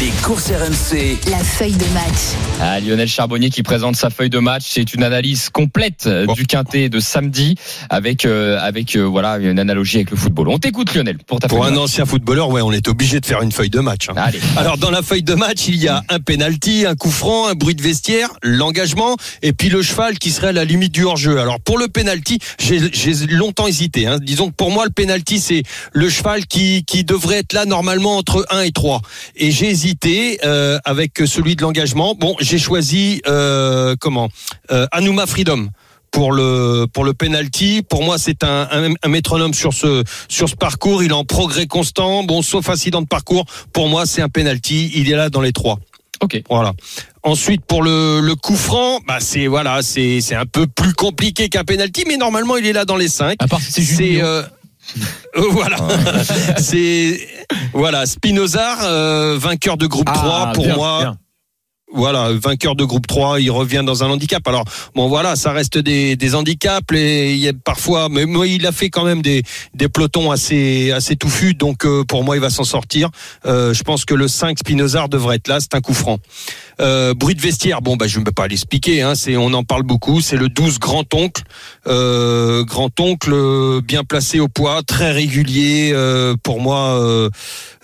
Les courses RMC. La feuille de match. Ah, Lionel Charbonnier qui présente sa feuille de match, c'est une analyse complète euh, Bon. du quintet de samedi avec euh, avec euh, voilà une analogie avec le football. On t'écoute Lionel pour ta Pour feuille un de match. ancien footballeur, ouais, on est obligé de faire une feuille de match. hein. Allez. Alors dans la feuille de match, il y a un penalty, un coup franc, un bruit de vestiaire, l'engagement et puis le cheval qui serait à la limite du hors-jeu. Alors pour le penalty, j'ai j'ai longtemps hésité. Hein. Disons que pour moi le penalty c'est le cheval qui qui devrait être là normalement entre 1 et 3. Et j'ai hésité euh, avec celui de l'engagement. Bon, j'ai choisi euh, comment euh, Anouma Freedom pour le pour le penalty. Pour moi, c'est un, un, un métronome sur ce sur ce parcours. Il est en progrès constant. Bon, sauf incident de parcours. Pour moi, c'est un penalty. Il est là dans les trois. Ok. Voilà. Ensuite, pour le, le coup franc, bah c'est voilà, c'est c'est un peu plus compliqué qu'un penalty, mais normalement, il est là dans les cinq. À part si c'est [LAUGHS] Euh, voilà, c'est voilà Spinoza, euh, vainqueur de groupe Ah, 3 pour bien, moi. bien. Voilà, vainqueur de groupe 3, il revient dans un handicap. Alors bon voilà, ça reste des, des handicaps et il y a parfois mais moi, il a fait quand même des, des pelotons assez assez touffus donc euh, pour moi il va s'en sortir. Euh, je pense que le 5 Spinoza devrait être là, c'est un coup franc. Euh, bruit de vestiaire, bon bah je ne peux pas l'expliquer hein, c'est on en parle beaucoup, c'est le 12 grand-oncle euh, grand-oncle euh, bien placé au poids, très régulier euh, pour moi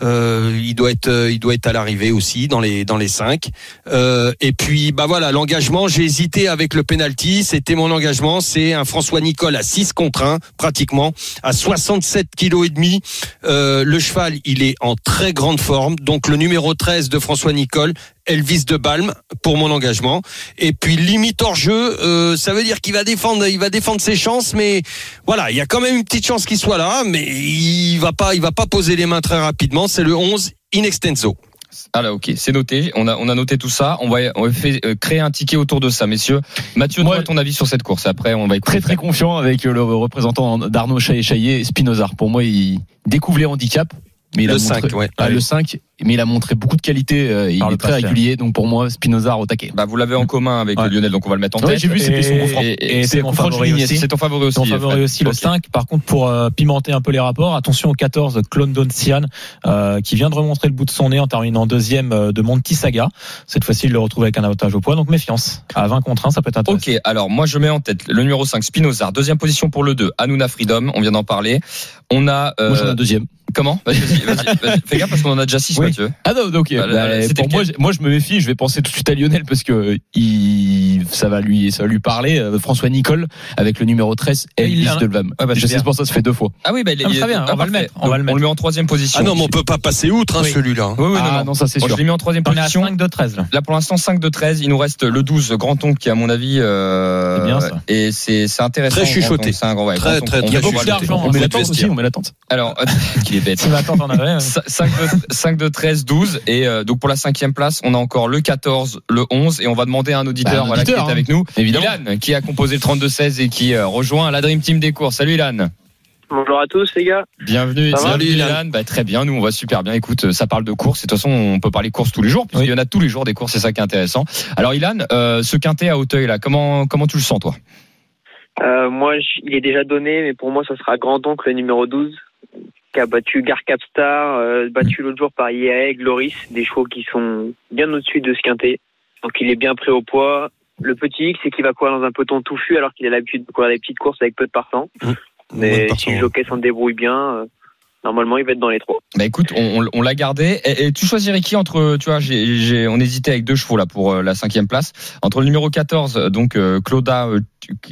il doit être il doit être à l'arrivée aussi dans les dans les 5. Euh, et puis bah voilà l'engagement j'ai hésité avec le penalty c'était mon engagement c'est un François Nicole à 6 contre 1 pratiquement à 67 kilos et demi le cheval il est en très grande forme donc le numéro 13 de François Nicole Elvis de Balme pour mon engagement et puis limite hors jeu euh, ça veut dire qu'il va défendre il va défendre ses chances mais voilà il y a quand même une petite chance qu'il soit là mais il va pas il va pas poser les mains très rapidement c'est le 11 in extenso Ah là, ok, c'est noté. On a, on a noté tout ça. On va, on va fait, euh, créer un ticket autour de ça, messieurs. Mathieu, Moi- toi, ton avis sur cette course. Après, on va écouter. Très très confiant avec le représentant d'Arnaud Chaillet Spinozar. Pour moi, il découvre les handicaps. Mais il a Le montré- 5, ouais. Ah, le 5. Mais il a montré beaucoup de qualité. euh, il est très régulier, donc pour moi, Spinoza au taquet. Bah, vous l'avez en commun avec Ouais. Lionel, donc on va le mettre en Ouais, tête. j'ai vu, c'était son coup franc. Et, et c'est c'est mon favori aussi. C'est ton favori aussi. Ton favori Fred. aussi, le Ok. 5. Par contre, pour euh, pimenter un peu les rapports, attention au 14, Clondon Sian, euh, qui vient de remontrer le bout de son nez en terminant deuxième euh, de Monty Saga. Cette fois-ci, il le retrouve avec un avantage au poids, donc méfiance. À 20 contre 1, ça peut être intéressant. Ok, alors moi je mets en tête le numéro 5, Spinoza. Deuxième position pour le 2, Hanouna Freedom, on vient d'en parler. On a... euh, Moi, j'en ai un deuxième. comment? Vas-y, vas-y, vas-y, vas-y. [LAUGHS] Fais gaffe parce qu'on en a déjà 6, Oui. Mathieu. Ah non, ok. Bah, Bah, pour moi, je- moi, je me méfie. Je vais penser tout de suite à Lionel parce que il, ça va lui, ça va lui parler. Euh, François Nicole avec le numéro 13, Et il Elvis Delvam. Ouais, bah, je c'est sais pour ça, ça fait deux fois. Ah oui, bah, il Ah, il- très bien, on va le parfait. mettre, on va le Donc, mettre. met en troisième position. Ah non, mais on peut pas passer outre hein, Oui. celui-là. Oui, oui, non, ah non. non, ça c'est sûr. je l'ai mis en troisième On est à position. 5 de 13, là. Là pour l'instant 5 de 13, il nous reste le 12 Granton qui à mon avis euh, C'est bien, ça. et c'est c'est intéressant. Très chuchoté. C'est un grand ouais, Très, très, beaucoup d'argent, On met l'attente aussi, on met l'attente. Alors euh, [LAUGHS] qu'il est bête. Tu m'attends, t'en avais. hein. 5 de, 5 de 13, 12 et euh, donc pour la cinquième place on a encore le 14, le 11 et on va demander à un auditeur, Bah, un voilà, auditeur, qui est hein. avec nous, Évidemment. Ilan qui a composé le 32-16 et qui euh, rejoint la Dream Team des courses. Salut Ilan. Bonjour à tous les gars. Bienvenue, salut Ilan. Ilan. Bah, très bien, nous on va super bien. Écoute, ça parle de courses. Et de toute façon, on peut parler courses tous les jours, puisqu'il y en a tous les jours des courses. C'est ça qui est intéressant. Alors Ilan, euh, ce quintet à Hauteuil là, comment comment tu le sens toi? Euh, moi, il est déjà donné, mais pour moi, ça sera Grand-Oncle, le numéro 12, qui a battu Gar Capstar, euh, battu l'autre jour par IAE, Gloris, des chevaux qui sont bien au-dessus de ce quintet. Donc, il est bien prêt au poids. Le petit X, c'est qu'il va courir dans un peloton touffu, alors qu'il a l'habitude de courir des petites courses avec peu de partants. Mais Bonne si le jockey s'en débrouille bien, euh, normalement, il va être dans les trois. Bah écoute, on, on- on l'a gardé. Et, et tu choisirais qui entre, tu vois, on hésitait avec deux chevaux là pour euh, la cinquième place. Entre le numéro 14, euh, donc euh, Clauda euh,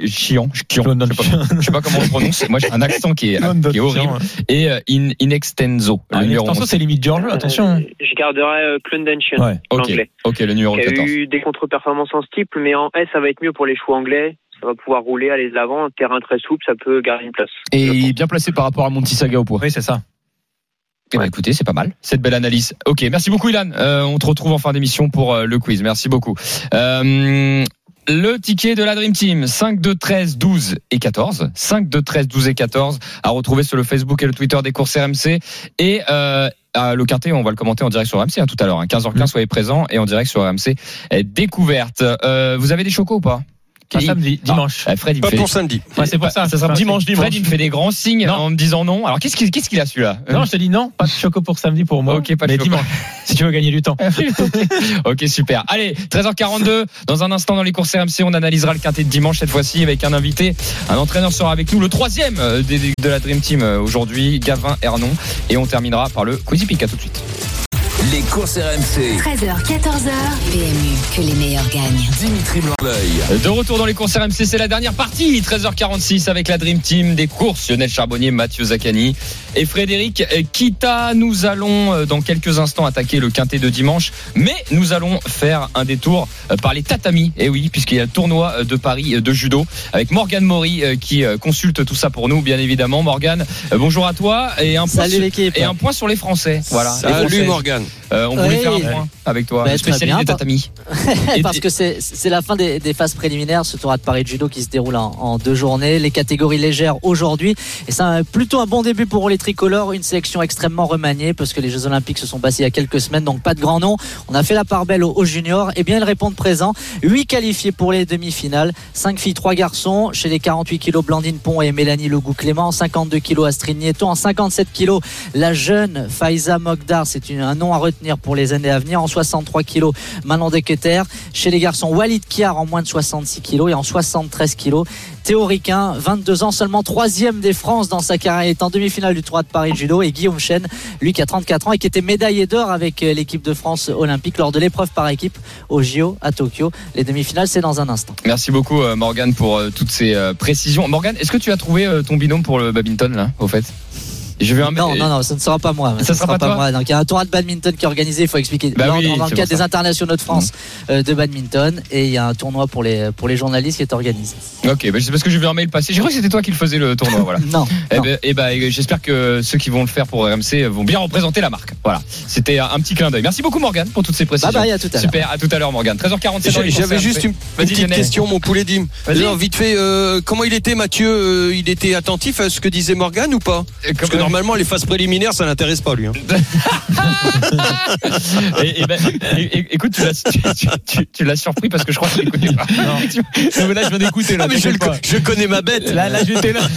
Chian, Chian, je sais pas, je sais pas comment on le prononce. Moi j'ai un accent qui est, qui est horrible. Chian, Et euh, In, Inextenso, Ah, le numéro Extenso, 11. c'est limite George, attention. Euh, je garderai euh, Clondenshian, Ouais. Ok, l'anglais. ok, le numéro qui a 14. eu des contre-performances en steeple, mais en S, ça va être mieux pour les chevaux anglais. Ça va pouvoir rouler, aller de l'avant. Un terrain très souple, ça peut garder une place. Et il est bien placé par rapport à Monty Saga au poids. Oui, c'est ça. Eh ben, écoutez, c'est pas mal. Cette belle analyse. Ok, merci beaucoup Ilan. Euh, on te retrouve en fin d'émission pour euh, le quiz. Merci beaucoup. Euh, le ticket de la Dream Team, 5, 2, 13, 12 et 14. 5, 2, 13, 12 et 14 à retrouver sur le Facebook et le Twitter des courses RMC. Et euh, à le quintet, on va le commenter en direct sur RMC hein, tout à l'heure. Hein, 15h15, soyez présents et en direct sur RMC. Découverte. Euh, vous avez des chocos ou pas? Pas samedi, dimanche. Ah, Fred, il me Pas fait... pour samedi. Ouais, c'est pour ça. Ça sera Dimanche, dimanche. Fred, il me fait des grands signes Non. en me disant non. Alors qu'est-ce qu'il qu'est-ce qu'il a celui-là Non, je te dis non, pas de choco pour samedi pour moi. Ok, pas de mais choco. dimanche. [LAUGHS] Si tu veux gagner du temps. [LAUGHS] Ok, super. Allez, 13h42. Dans un instant, dans les courses RMC, on analysera le quintet de dimanche cette fois-ci avec un invité. Un entraîneur sera avec nous, le troisième euh, de la Dream Team euh, aujourd'hui, Gavin Hernon. Et on terminera par le Quizy Pick. À tout de suite. Les courses RMC. 13h, 14h. PMU, que les meilleurs gagnent. Dimitri Blanc-L'œil. De retour dans les courses RMC, c'est la dernière partie. 13h46 avec la Dream Team des courses. Lionel Charbonnier, Mathieu Zaccani et Frédéric Kita. Nous allons euh, dans quelques instants attaquer le quintet de dimanche. Mais nous allons faire un détour euh, par les tatamis. Et oui, puisqu'il y a le tournoi euh, de Paris de judo avec Morgane Maury qui consulte tout ça pour nous, bien évidemment. Morgane, bonjour à toi. Et un point Salut sur- l'équipe. Et un point sur les Français. Voilà. Salut Françaises. Euh, on voulait Oui. faire un point avec toi, Bah, spécialiste bien. des tatamis. [LAUGHS] Parce que c'est la fin des, des phases préliminaires, ce tournoi de Paris de judo qui se déroule en, en deux journées, les catégories légères aujourd'hui. Et c'est un- plutôt un bon début pour les tricolores, une sélection extrêmement remaniée parce que les Jeux Olympiques se sont passés il y a quelques semaines, donc pas de grands noms. On a fait la part belle aux, aux juniors. Et bien ils répondent présents. 8 qualifiés pour les demi-finales, 5 filles, 3 garçons. Chez les 48 kilos, Blandine Pont et Mélanie Legout Clément, 52 kilos Astrid Nieto, en 57 kilos la jeune Faiza Mogdar, c'est un nom à retenir pour les années à venir. En 63 kilos, Manon Deketer. Chez les garçons, Walid Kiar en moins de 66 kilos et en 73 kilos. Théo Riquin, 22 ans, seulement troisième des France dans sa carrière, est en demi-finale du Tour de Paris judo. Et Guillaume Chen, lui qui a 34 ans et qui était médaillé d'or avec euh, l'équipe de France olympique lors de l'épreuve par équipe au JO à Tokyo. Les demi-finales, c'est dans un instant. Merci beaucoup euh, Morgane pour euh, toutes ces précisions. Morgane, est-ce que tu as trouvé ton binôme pour le badminton là, au fait? Je vais un Non, non, non, ce ne sera pas moi. Ça Ce sera pas toi moi. Donc, il y a un tournoi de badminton qui est organisé, il faut expliquer. Bah oui, dans le cadre des ça. internationaux de France euh, de badminton. Et il y a un tournoi pour les, pour les journalistes qui est organisé. Ok, bah, c'est parce que j'ai vu un mail passer. J'ai cru que c'était toi qui le faisais le tournoi, voilà. [LAUGHS] Non. Eh non. ben, eh ben, j'espère que ceux qui vont le faire pour RMC vont bien représenter la marque. Voilà, c'était un petit clin d'œil. Merci beaucoup Morgane pour toutes ces précisions. Bye bye, à tout à l'heure. Super, à tout à l'heure Morgane. 13h47 dans les J'avais juste une, petite Lionel. question, mon poulet dim. Vas-y. Alors, vite fait, euh, comment il était, Mathieu Euh, Il était attentif à ce que disait Morgan ou pas? Que normalement, les phases préliminaires, ça l'intéresse pas, lui. hein. [LAUGHS] Et, et ben, et- et- écoute, tu l'as, tu, tu- tu- tu l'as surpris parce que je crois qu'il n'écoutait pas. Non, [LAUGHS] là, je viens d'écouter. Là, Ah, mais je, le- connais ma bête. Là, là, j'étais là. [LAUGHS]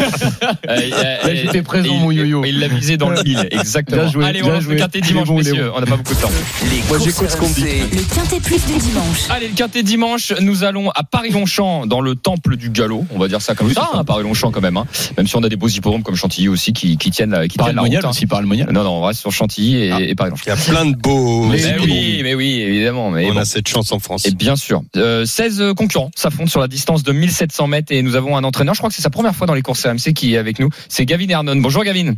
Euh, euh, j'étais présent, et il- mon yo-yo. Il l'a visé dans le mille, exactement. Joué, Allez, on bien lance le quintet dimanche, bon, messieurs. bon. On n'a pas beaucoup de temps. Les Moi, j'écoute ce qu'on me dit. Le Quintet Plus du dimanche. Allez, le quintet dimanche, nous allons à Paris-Longchamp, dans le temple du galop. On va dire ça comme ça, hein, Paris-Longchamp quand même. hein. Même si on a des beaux hippodromes comme Chantilly aussi qui, qui tiennent, la- qui Par tiennent le la route. monial hein. aussi, par le monial. Non, non, on reste sur Chantilly et, Ah. et. Il y a plein de beaux. Mais Mais oui, mais oui, évidemment. Mais on bon. a cette chance en France. Et bien sûr. Euh, 16 concurrents s'affrontent sur la distance de 1700 mètres et nous avons un entraîneur. Je crois que c'est sa première fois dans les courses RMC qui est avec nous. C'est Gavin Hernon. Bonjour Gavin.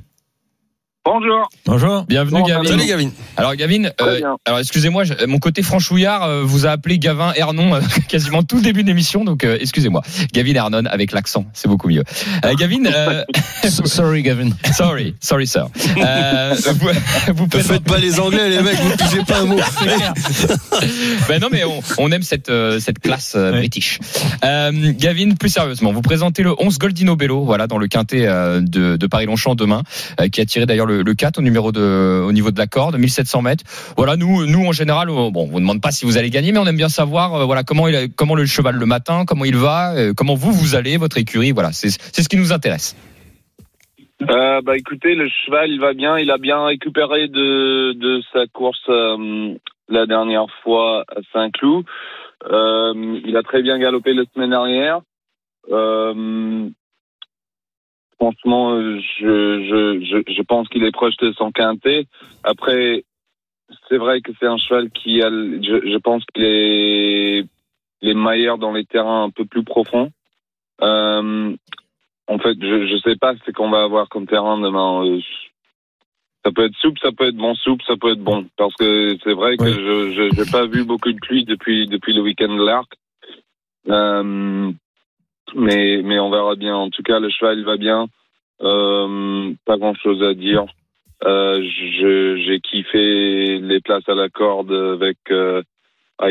Bonjour. Bonjour. Bienvenue Bon, Gavin. Salut, Gavin. Alors Gavin, euh, alors excusez-moi, je- mon côté franchouillard euh, vous a appelé Gavin Hernon euh, [LAUGHS] quasiment tout le début de l'émission, donc euh, excusez-moi. Gavin Hernon avec l'accent, c'est beaucoup mieux. Euh, Gavin, euh, Sorry, Gavin. [LAUGHS] sorry, sorry sir. Euh, vous, [LAUGHS] vous Ne présentez- faites pas les Anglais, les mecs, vous pigez pas un mot. Ben non, mais on, on aime cette, euh, cette classe euh, Ouais. british. Euh, Gavin, plus sérieusement, vous présentez le 11 Goldino Bello, voilà, dans le quintet euh, de, de Paris-Longchamp demain, euh, qui a tiré d'ailleurs le, le 4 au numéro de, au niveau de la corde, 1700 mètres. Voilà, nous, nous en général, on, bon, on vous demande pas si vous allez gagner, mais on aime bien savoir, euh, voilà, comment comment le cheval le matin, comment il va, euh, comment vous vous allez, votre écurie, voilà, c'est, ce qui nous intéresse. Euh, bah écoutez, le cheval il va bien, il a bien récupéré de, sa course la dernière fois à Saint-Cloud. Il a très bien galopé la semaine dernière. Franchement, euh, je, je, je, je pense qu'il est proche de son quintet. Après, c'est vrai que c'est un cheval qui a, je, je pense qu'il est, il est meilleur dans les terrains un peu plus profonds. Euh, en fait, je je sais pas ce qu'on va avoir comme terrain demain. Euh, Ça peut être souple, ça peut être bon souple, ça peut être bon. Parce que c'est vrai que je j'ai pas vu beaucoup de pluie depuis depuis le week-end de l'Arc. Euh, mais mais on verra bien. En tout cas, le cheval il va bien. Euh, pas grand chose à dire. Euh, j'ai kiffé les places à la corde avec euh,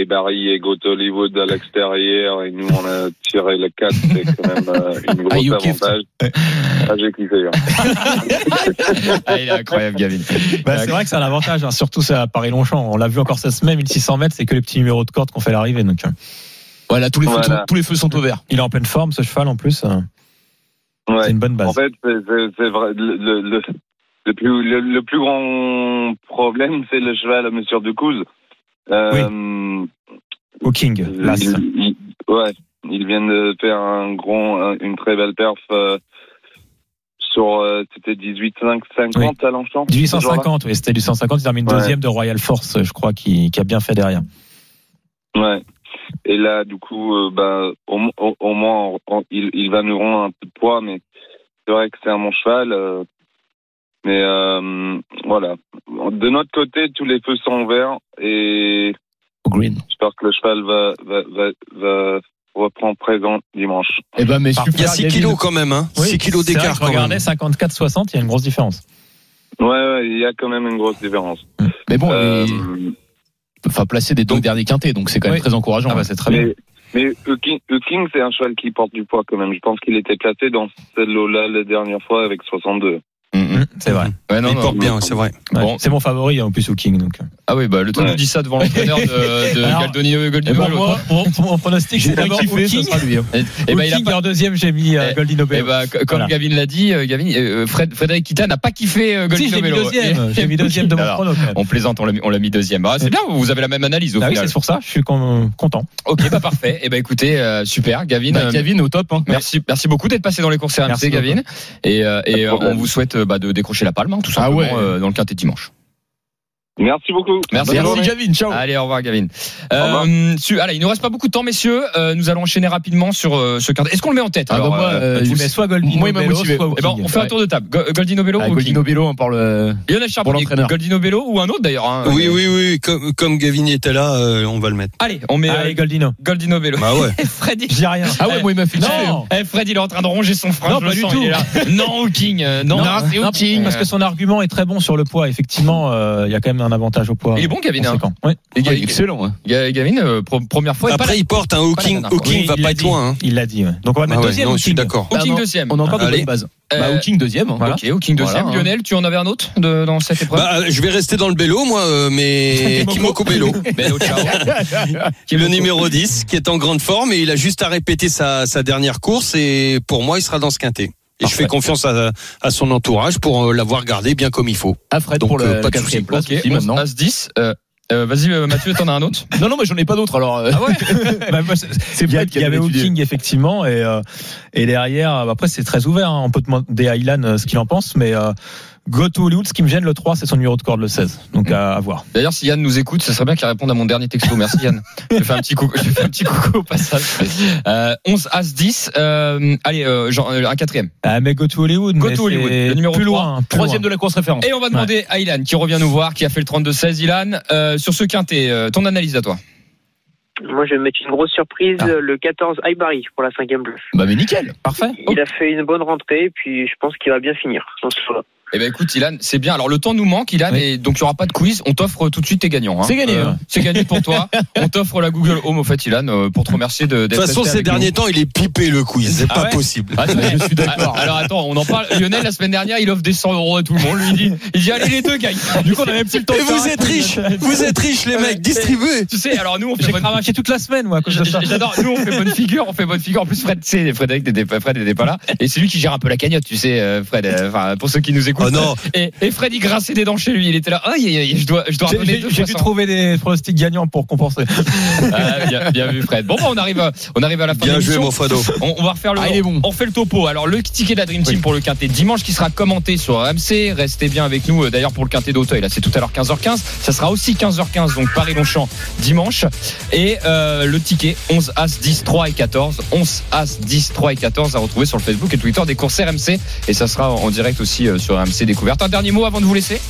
Barry et Goat Hollywood à l'extérieur et nous on a tiré le 4 c'est quand même euh, une grosse avantage. Ah, j'ai kiffé. hein. [LAUGHS] Ah, il est incroyable, Gavin. Bah, c'est vrai que c'est un avantage, hein, surtout c'est à Paris-Longchamp. On l'a vu encore cette semaine, 1600 mètres, c'est que les petits numéros de corde qu'on fait l'arrivée. Donc, euh, Voilà, tous les, feux, tous les feux sont au vert. il est en pleine forme, ce cheval en plus. euh, Ouais. C'est une bonne base. En fait, c'est- vrai. Le, le, plus, le, le plus grand problème, c'est le cheval à Monsieur Ducouz. Euh, Au King, l'As. il, il- ouais, ils viennent de faire un un- une très belle perf euh, sur, euh, c'était 18,50 à Longchamp. ce jour-là 1850, oui, c'était du 150. Il termine Ouais. deuxième de Royal Force, je crois, qui, qui a bien fait derrière. Ouais. Et là, du coup, euh, bah, au, au, au moins, on- on- il, il va nous rendre un peu de poids, mais c'est vrai que c'est un bon cheval. euh, mais euh, voilà. De notre côté, tous les feux sont verts et green. j'espère que le cheval va, va, va, va reprendre présent dimanche. Eh ben, mais. Il y a super. 6 Gavin. kilos quand même, hein. 6 kilos d'écart quand même. 54-60, il y a une grosse différence. Ouais, ouais, il y a quand même une grosse différence. Mais bon, Euh, enfin, placer des deux derniers quintés, donc c'est quand même Oui. très encourageant. Ah bah, c'est très bien. mais mais King, King c'est un cheval qui porte du poids quand même. Je pense qu'il était placé dans cette lot-là la dernière fois avec 62. Mm, mm. Mmh, C'est vrai. Ouais, non, Il non. porte bien, c'est vrai. Ouais, Bon. C'est mon favori hein, en plus au King. Donc. Ah oui, bah, le temps Ouais. nous dit ça devant l'entraîneur de, de Galdonio Eh Goldino. ben, Bello, moi, mon, mon pronostic, J'ai c'est d'abord King. sera lui. hein. Et, et ben, il a King, pas- et en deuxième, j'ai mis euh, Eh, Goldino Eh Bello. ben, comme Voilà. Gavin l'a dit, euh, Gavin, euh, Fred, Frédéric Kita n'a pas kiffé euh, Si, Goldino j'ai mis Bello. deuxième. [LAUGHS] J'ai mis deuxième de mon Alors. On plaisante, on l'a mis, deuxième. Ah, c'est bien, vous avez la même analyse au Ah oui, final. c'est pour ça, je suis con- content. ok, bah parfait. Et ben écoutez, euh, super, Gavin. Bah, euh, Gavin au top. Hein. Merci, merci beaucoup d'être passé dans les courses RMC, Merci Gavin. Et, euh, et euh, on vous souhaite euh, bah, de décrocher la palme, hein, tout Ah simplement, ouais. euh, dans le quintet dimanche. Merci beaucoup. Merci, Merci, Gavin. Ciao. Allez, au revoir, Gavin. revoir. Euh, su- allez, il nous reste pas beaucoup de temps, messieurs. Euh, nous allons enchaîner rapidement sur euh, ce quintet. Est-ce qu'on le met en tête Ah, alors, bah, moi, euh, vous- mets soit Goldino moi, Bello, motivé. soit eh ben, on fait un tour de table. Go- Goldino Bello Ah, ou King Goldino Bello, on parle. Lionel Charbonnier, l'entraîneur. Goldino Bello ou un autre d'ailleurs. hein. Oui, oui, oui. Comme, comme Gavin était là, euh, on va le mettre. Allez, on met euh, Allez, Goldino. Goldino Bello. Bah ouais. [LAUGHS] Freddy. Je dis rien. Ah ouais, moi, il m'a fait. Non. Eh, Fred, il est en train de ronger son frein. Non, je pas du tout. Non, au King. euh, Non, Non, c'est au non, King. Parce que son argument est très bon sur le poids. Effectivement, il y a quand même un avantage au poids. Il est bon, Gavin. hein. Ouais. Et excellent. hein. Ga- Gavin, euh, première fois. Après, il porte un Hawking. Hawking va il pas l'a être dit. loin. hein. Il l'a dit. ouais. Donc on va Ah mettre ouais, deuxième. non, je suis d'accord. Hawking Ah deuxième. On a encore de bases. Euh, Bah, Hawking deuxième. hein. Voilà. Ok, Hawking deuxième. Voilà. Lionel, tu en avais un autre de- dans cette épreuve Bah, je vais rester dans le bélo, moi, euh, mais [LAUGHS] Kimoko Bello. [LAUGHS] Bello, ciao. [LAUGHS] le numéro 10, qui est en grande forme et il a juste à répéter sa, sa dernière course et pour moi, il sera dans ce quintet. Et je fais confiance à, à son entourage pour euh, l'avoir gardé bien comme il faut. À Fred Donc, pour euh, la pas de quatrième souci. place. Ok, aussi, 11 maintenant. As 10. Euh, euh, Vas-y, euh, Mathieu, t'en as un autre [LAUGHS] Non, non, moi j'en ai pas d'autres. Alors, euh, Ah ouais [LAUGHS] Bah, c'est- c'est Il y, avait. Hawking effectivement et euh, et derrière euh, après c'est très ouvert hein. on peut demander à Ilan euh, ce qu'il en pense mais euh, Go to Hollywood ce qui me gêne le 3 c'est son numéro de corde le 16 donc à, à voir D'ailleurs, si Yann nous écoute, ce serait bien qu'il réponde à mon dernier texto. Merci Yann. Je fais un petit coucou, je fais un petit coucou au passage. Euh, 11 As 10. Euh, allez, euh, genre, euh, un quatrième. ah, mais Go to Hollywood Go mais to Hollywood, le numéro plus 3, loin plus Troisième loin. de la course référence. Et on va demander à Ilan qui revient nous voir, qui a fait le 32-16. Ilan, euh, sur ce quintet, euh, ton analyse à toi. Moi, je vais mettre une grosse surprise, Ah. le 14 Aibari pour la cinquième bleue. Bah, mais nickel. parfait Il a fait une bonne rentrée, puis je pense qu'il va bien finir. dans ce tour-là. Eh ben écoute, Ilan, c'est bien. Alors le temps nous manque, Ilan, Oui. et donc il y aura pas de quiz. On t'offre tout de suite tes gagnants. hein. C'est gagné, hein. C'est gagné pour toi. [LAUGHS] On t'offre la Google Home au fait, Ilan, euh, pour te remercier de. De toute façon, ces derniers temps, il est pipé le quiz. C'est Ah pas ouais possible. Ah, [LAUGHS] je suis d'accord. Alors attends, on en parle. Lionel la semaine dernière, il offre des 100 euros à tout le monde. Lui il dit, il dit allez les deux gagnent. [LAUGHS] Du coup, on a même plus le temps. Et de faire vous êtes riches. Vous êtes riches, les mecs. Distribuez. Tu sais, alors nous on fait bonne. toute la semaine moi J'adore. Nous on fait bonne figure, on fait bonne figure. En plus, Fred, tu sais, Frédéric n'était pas, Fred n'était pas là, et c'est lui qui gère un peu la cagnotte, tu sais, euh, Fred. euh, Enfin, pour ceux qui nous écoutent. Oh non. [LAUGHS] Et, et Fred il grinçait des dents chez lui. Il était là. Ah, je dois, je dois J'ai- redonner j'ai dû trouver des pronostics gagnants pour compenser [LAUGHS] Ah, bien, bien vu Fred. Bon, bah, on arrive, à- on arrive à la fin Bien de joué, mon Fado. On, on va refaire le. Ah, bon. On fait le topo. Alors le ticket de la Dream Team pour le quintet dimanche qui sera commenté sur RMC. Restez bien avec nous. euh, D'ailleurs pour le quintet d'Auteuil, là c'est tout à l'heure 15h15. Ça sera aussi 15h15 donc Paris Longchamp dimanche. Et euh, le ticket 11 As 10 3 et 14. 11 As 10 3 et 14 à retrouver sur le Facebook et Twitter des courses RMC. Et ça sera en direct aussi euh, sur RMC Découverte. Un dernier mot avant de vous laisser?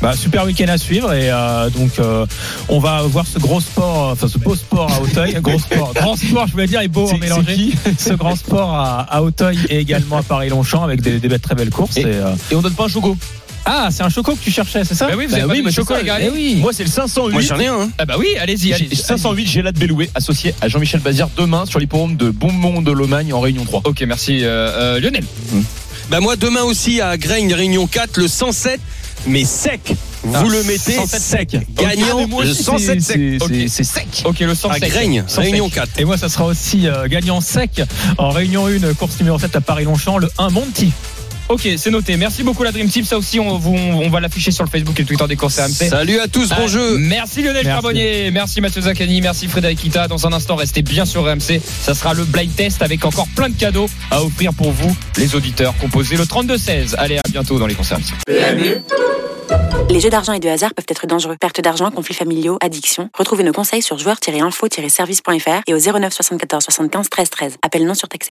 Bah, super week-end à suivre et euh, donc euh, on va voir ce gros sport, enfin ce beau sport à Auteuil, [LAUGHS] gros sport, grand sport je voulais dire et beau C'est- en mélanger. Ce grand sport à, à Auteuil et également à Paris-Longchamp avec des, des belles- très belles courses. Et- Et, euh, Et on donne pas un choco. Ah, c'est un choco que tu cherchais, c'est ça? Bah oui, vous Bah avez pas oui, c'est choco ça. les gars. Eh oui. Moi, c'est le 508. Moi, j'en ai un. hein. Ah bah oui, allez-y, allez-y. 508 Gélat Belloué associé à Jean-Michel Bazir demain sur l'hippodrome de Beaumont de Lomagne en Réunion 3. Ok, merci euh, euh, Lionel. Bah moi demain aussi à Graigne Réunion 4 le 107 mais sec. Vous Ah, le mettez 107 sec. sec. Gagnant le 107 sec. C'est sec. Ok, le 100 À Graigne Réunion 4. Et moi, ça sera aussi euh, gagnant sec en réunion 1, course numéro 7 à Paris-Longchamp, le 1 Monty. Ok, c'est noté. Merci beaucoup la Dream Team. Ça aussi, on, vous- on va l'afficher sur le Facebook et le Twitter des courses RMC. Salut à tous, bon Ah, jeu. Merci Lionel Merci. Charbonnier, merci Mathieu Zaccani, merci Frédéric Kita. Dans un instant, restez bien sur RMC. Ça sera le blind test avec encore plein de cadeaux à offrir pour vous, les auditeurs. Composez le 32-16. Allez, à bientôt dans les courses RMC. Les jeux d'argent et de hasard peuvent être dangereux. Perte d'argent, conflits familiaux, addiction. Retrouvez nos conseils sur joueurs-info-service.fr et au 09 74 75 13 13. Appel non surtaxé.